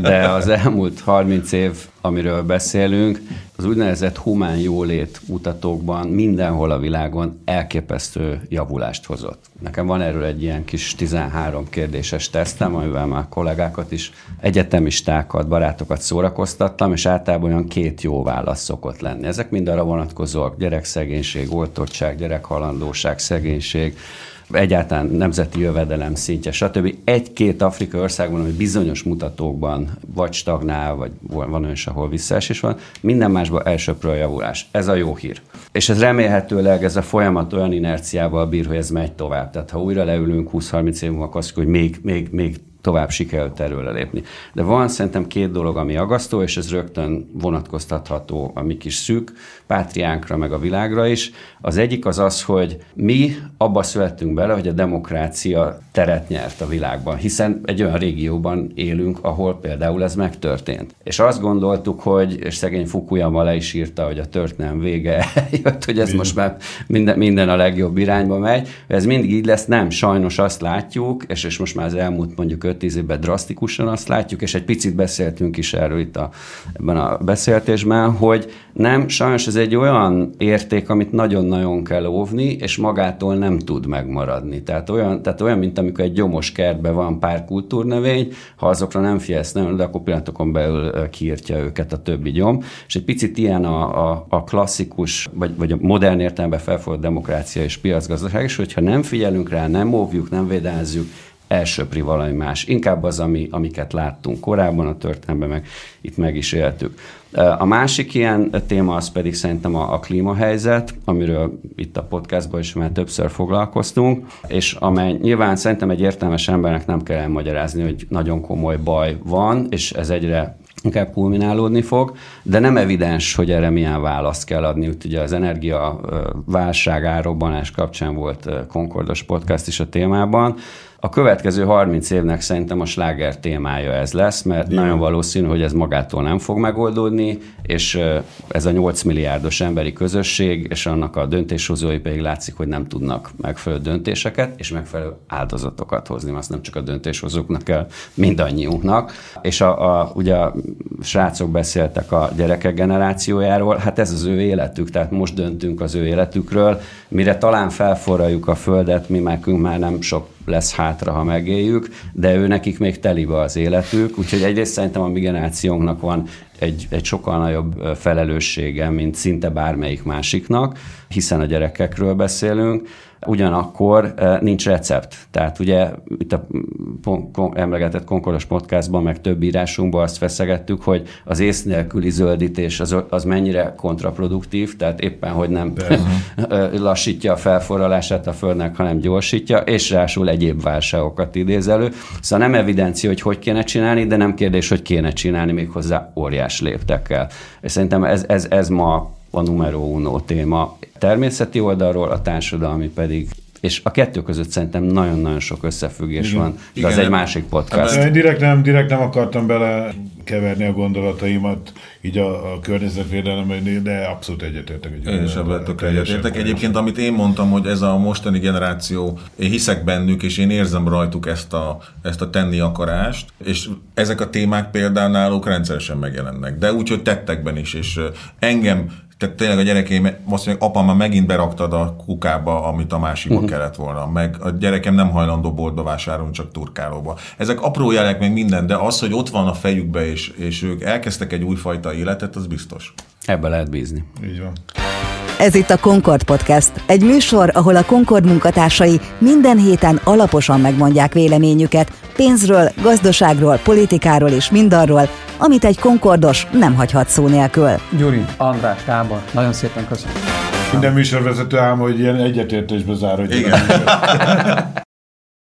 de az elmúlt 30 év, amiről beszélünk, az úgynevezett humán jólét mutatókban mindenhol a világon elképesztő javulást hozott. Nekem van erről egy ilyen kis 13 kérdéses tesztem, amivel már kollégákat is, egyetemistákat, barátokat szórakoztattam, és általában olyan két jó válasz szokott lenni. Ezek mind arra vonatkozóak, gyerekszegénység, oltottság, gyerekhalandóság, szegénység, egyáltalán nemzeti jövedelem szintje, stb. Egy-két Afrika országban, ami bizonyos mutatókban vagy stagnál, vagy van olyan, ahol visszaesés van, minden másban elsőpről javulás. Ez a jó hír. És ez remélhetőleg ez a folyamat olyan inerciával bír, hogy ez megy tovább. Tehát ha újra leülünk 20-30 év múlva, azt hogy még, még, még tovább sikerült erről lépni. De van szerintem két dolog, ami agasztó, és ez rögtön vonatkoztatható a mi kis szűk pátriánkra, meg a világra is. Az egyik az az, hogy mi abba születtünk bele, hogy a demokrácia teret nyert a világban, hiszen egy olyan régióban élünk, ahol például ez megtörtént. És azt gondoltuk, hogy, és szegény Fukuyama le is írta, hogy a történelem vége *laughs* jött, hogy ez most már minden, minden a legjobb irányba megy. Ez mindig így lesz, nem, sajnos azt látjuk, és, és most már az elmúlt mondjuk 5-10 évben drasztikusan azt látjuk, és egy picit beszéltünk is erről itt a, ebben a beszéltésben, hogy nem, sajnos ez egy olyan érték, amit nagyon-nagyon kell óvni, és magától nem tud megmaradni. Tehát olyan, tehát olyan mint amikor egy gyomos kertben van pár kultúrnövény, ha azokra nem figyelsz, nem, de akkor pillanatokon belül kiírtja őket a többi gyom. És egy picit ilyen a, a, a klasszikus, vagy, vagy a modern értelemben felfogott demokrácia és piacgazdaság is, hogyha nem figyelünk rá, nem óvjuk, nem védelmezzük, elsőpri valami más. Inkább az, ami, amiket láttunk korábban a történelemben, meg itt meg is éltük. A másik ilyen téma az pedig szerintem a, a klímahelyzet, amiről itt a podcastban is már többször foglalkoztunk, és amely nyilván szerintem egy értelmes embernek nem kell elmagyarázni, hogy nagyon komoly baj van, és ez egyre inkább kulminálódni fog, de nem evidens, hogy erre milyen választ kell adni. Úgy ugye az energia válság árobbanás kapcsán volt Concordos podcast is a témában, a következő 30 évnek szerintem a sláger témája ez lesz, mert Igen. nagyon valószínű, hogy ez magától nem fog megoldódni, és ez a 8 milliárdos emberi közösség, és annak a döntéshozói pedig látszik, hogy nem tudnak megfelelő döntéseket, és megfelelő áldozatokat hozni. Azt nem csak a döntéshozóknak kell, mindannyiunknak. És a, a, ugye a srácok beszéltek a gyerekek generációjáról, hát ez az ő életük, tehát most döntünk az ő életükről, mire talán felforraljuk a földet, mi már nem sok lesz hátra, ha megéljük, de ő nekik még telibe az életük, úgyhogy egyrészt szerintem a mi generációnknak van egy, egy sokkal nagyobb felelőssége, mint szinte bármelyik másiknak, hiszen a gyerekekről beszélünk, ugyanakkor nincs recept. Tehát ugye itt a emlegetett Konkolos podcastban, meg több írásunkban azt feszegettük, hogy az ész nélküli zöldítés az, az mennyire kontraproduktív, tehát éppen, hogy nem *laughs* lassítja a felforralását a Földnek, hanem gyorsítja, és rásul egyéb válságokat idéz elő. Szóval nem evidencia, hogy hogy kéne csinálni, de nem kérdés, hogy kéne csinálni méghozzá óriás léptekkel. És szerintem ez, ez, ez ma a numero uno téma természeti oldalról, a társadalmi pedig és a kettő között szerintem nagyon-nagyon sok összefüggés Igen. van, de Igen, az egy másik podcast. Én direkt nem, direkt nem akartam bele keverni a gondolataimat így a, a környezetvédelemben, de abszolút egyetértek. Egy én is ebben tök egyetértek. Egyébként, amit én mondtam, hogy ez a mostani generáció, én hiszek bennük, és én érzem rajtuk ezt a, ezt a tenni akarást, és ezek a témák például náluk rendszeresen megjelennek, de úgy, hogy tettekben is, és engem tehát tényleg a gyerekeim azt mondják, apa, már megint beraktad a kukába, amit a másikba uh-huh. kellett volna. Meg a gyerekem nem hajlandó boltba vásárolni, csak turkálóba. Ezek apró jelek meg minden, de az, hogy ott van a fejükbe, és, és ők elkezdtek egy újfajta életet, az biztos. Ebbe lehet bízni. Így van. Ez itt a Concord Podcast, egy műsor, ahol a Concord munkatársai minden héten alaposan megmondják véleményüket pénzről, gazdaságról, politikáról és mindarról, amit egy Concordos nem hagyhat szó nélkül. Gyuri, András, Gábor, nagyon szépen köszönöm. Minden műsorvezető álma, hogy ilyen egyetértésbe záródjon. Igen. *laughs*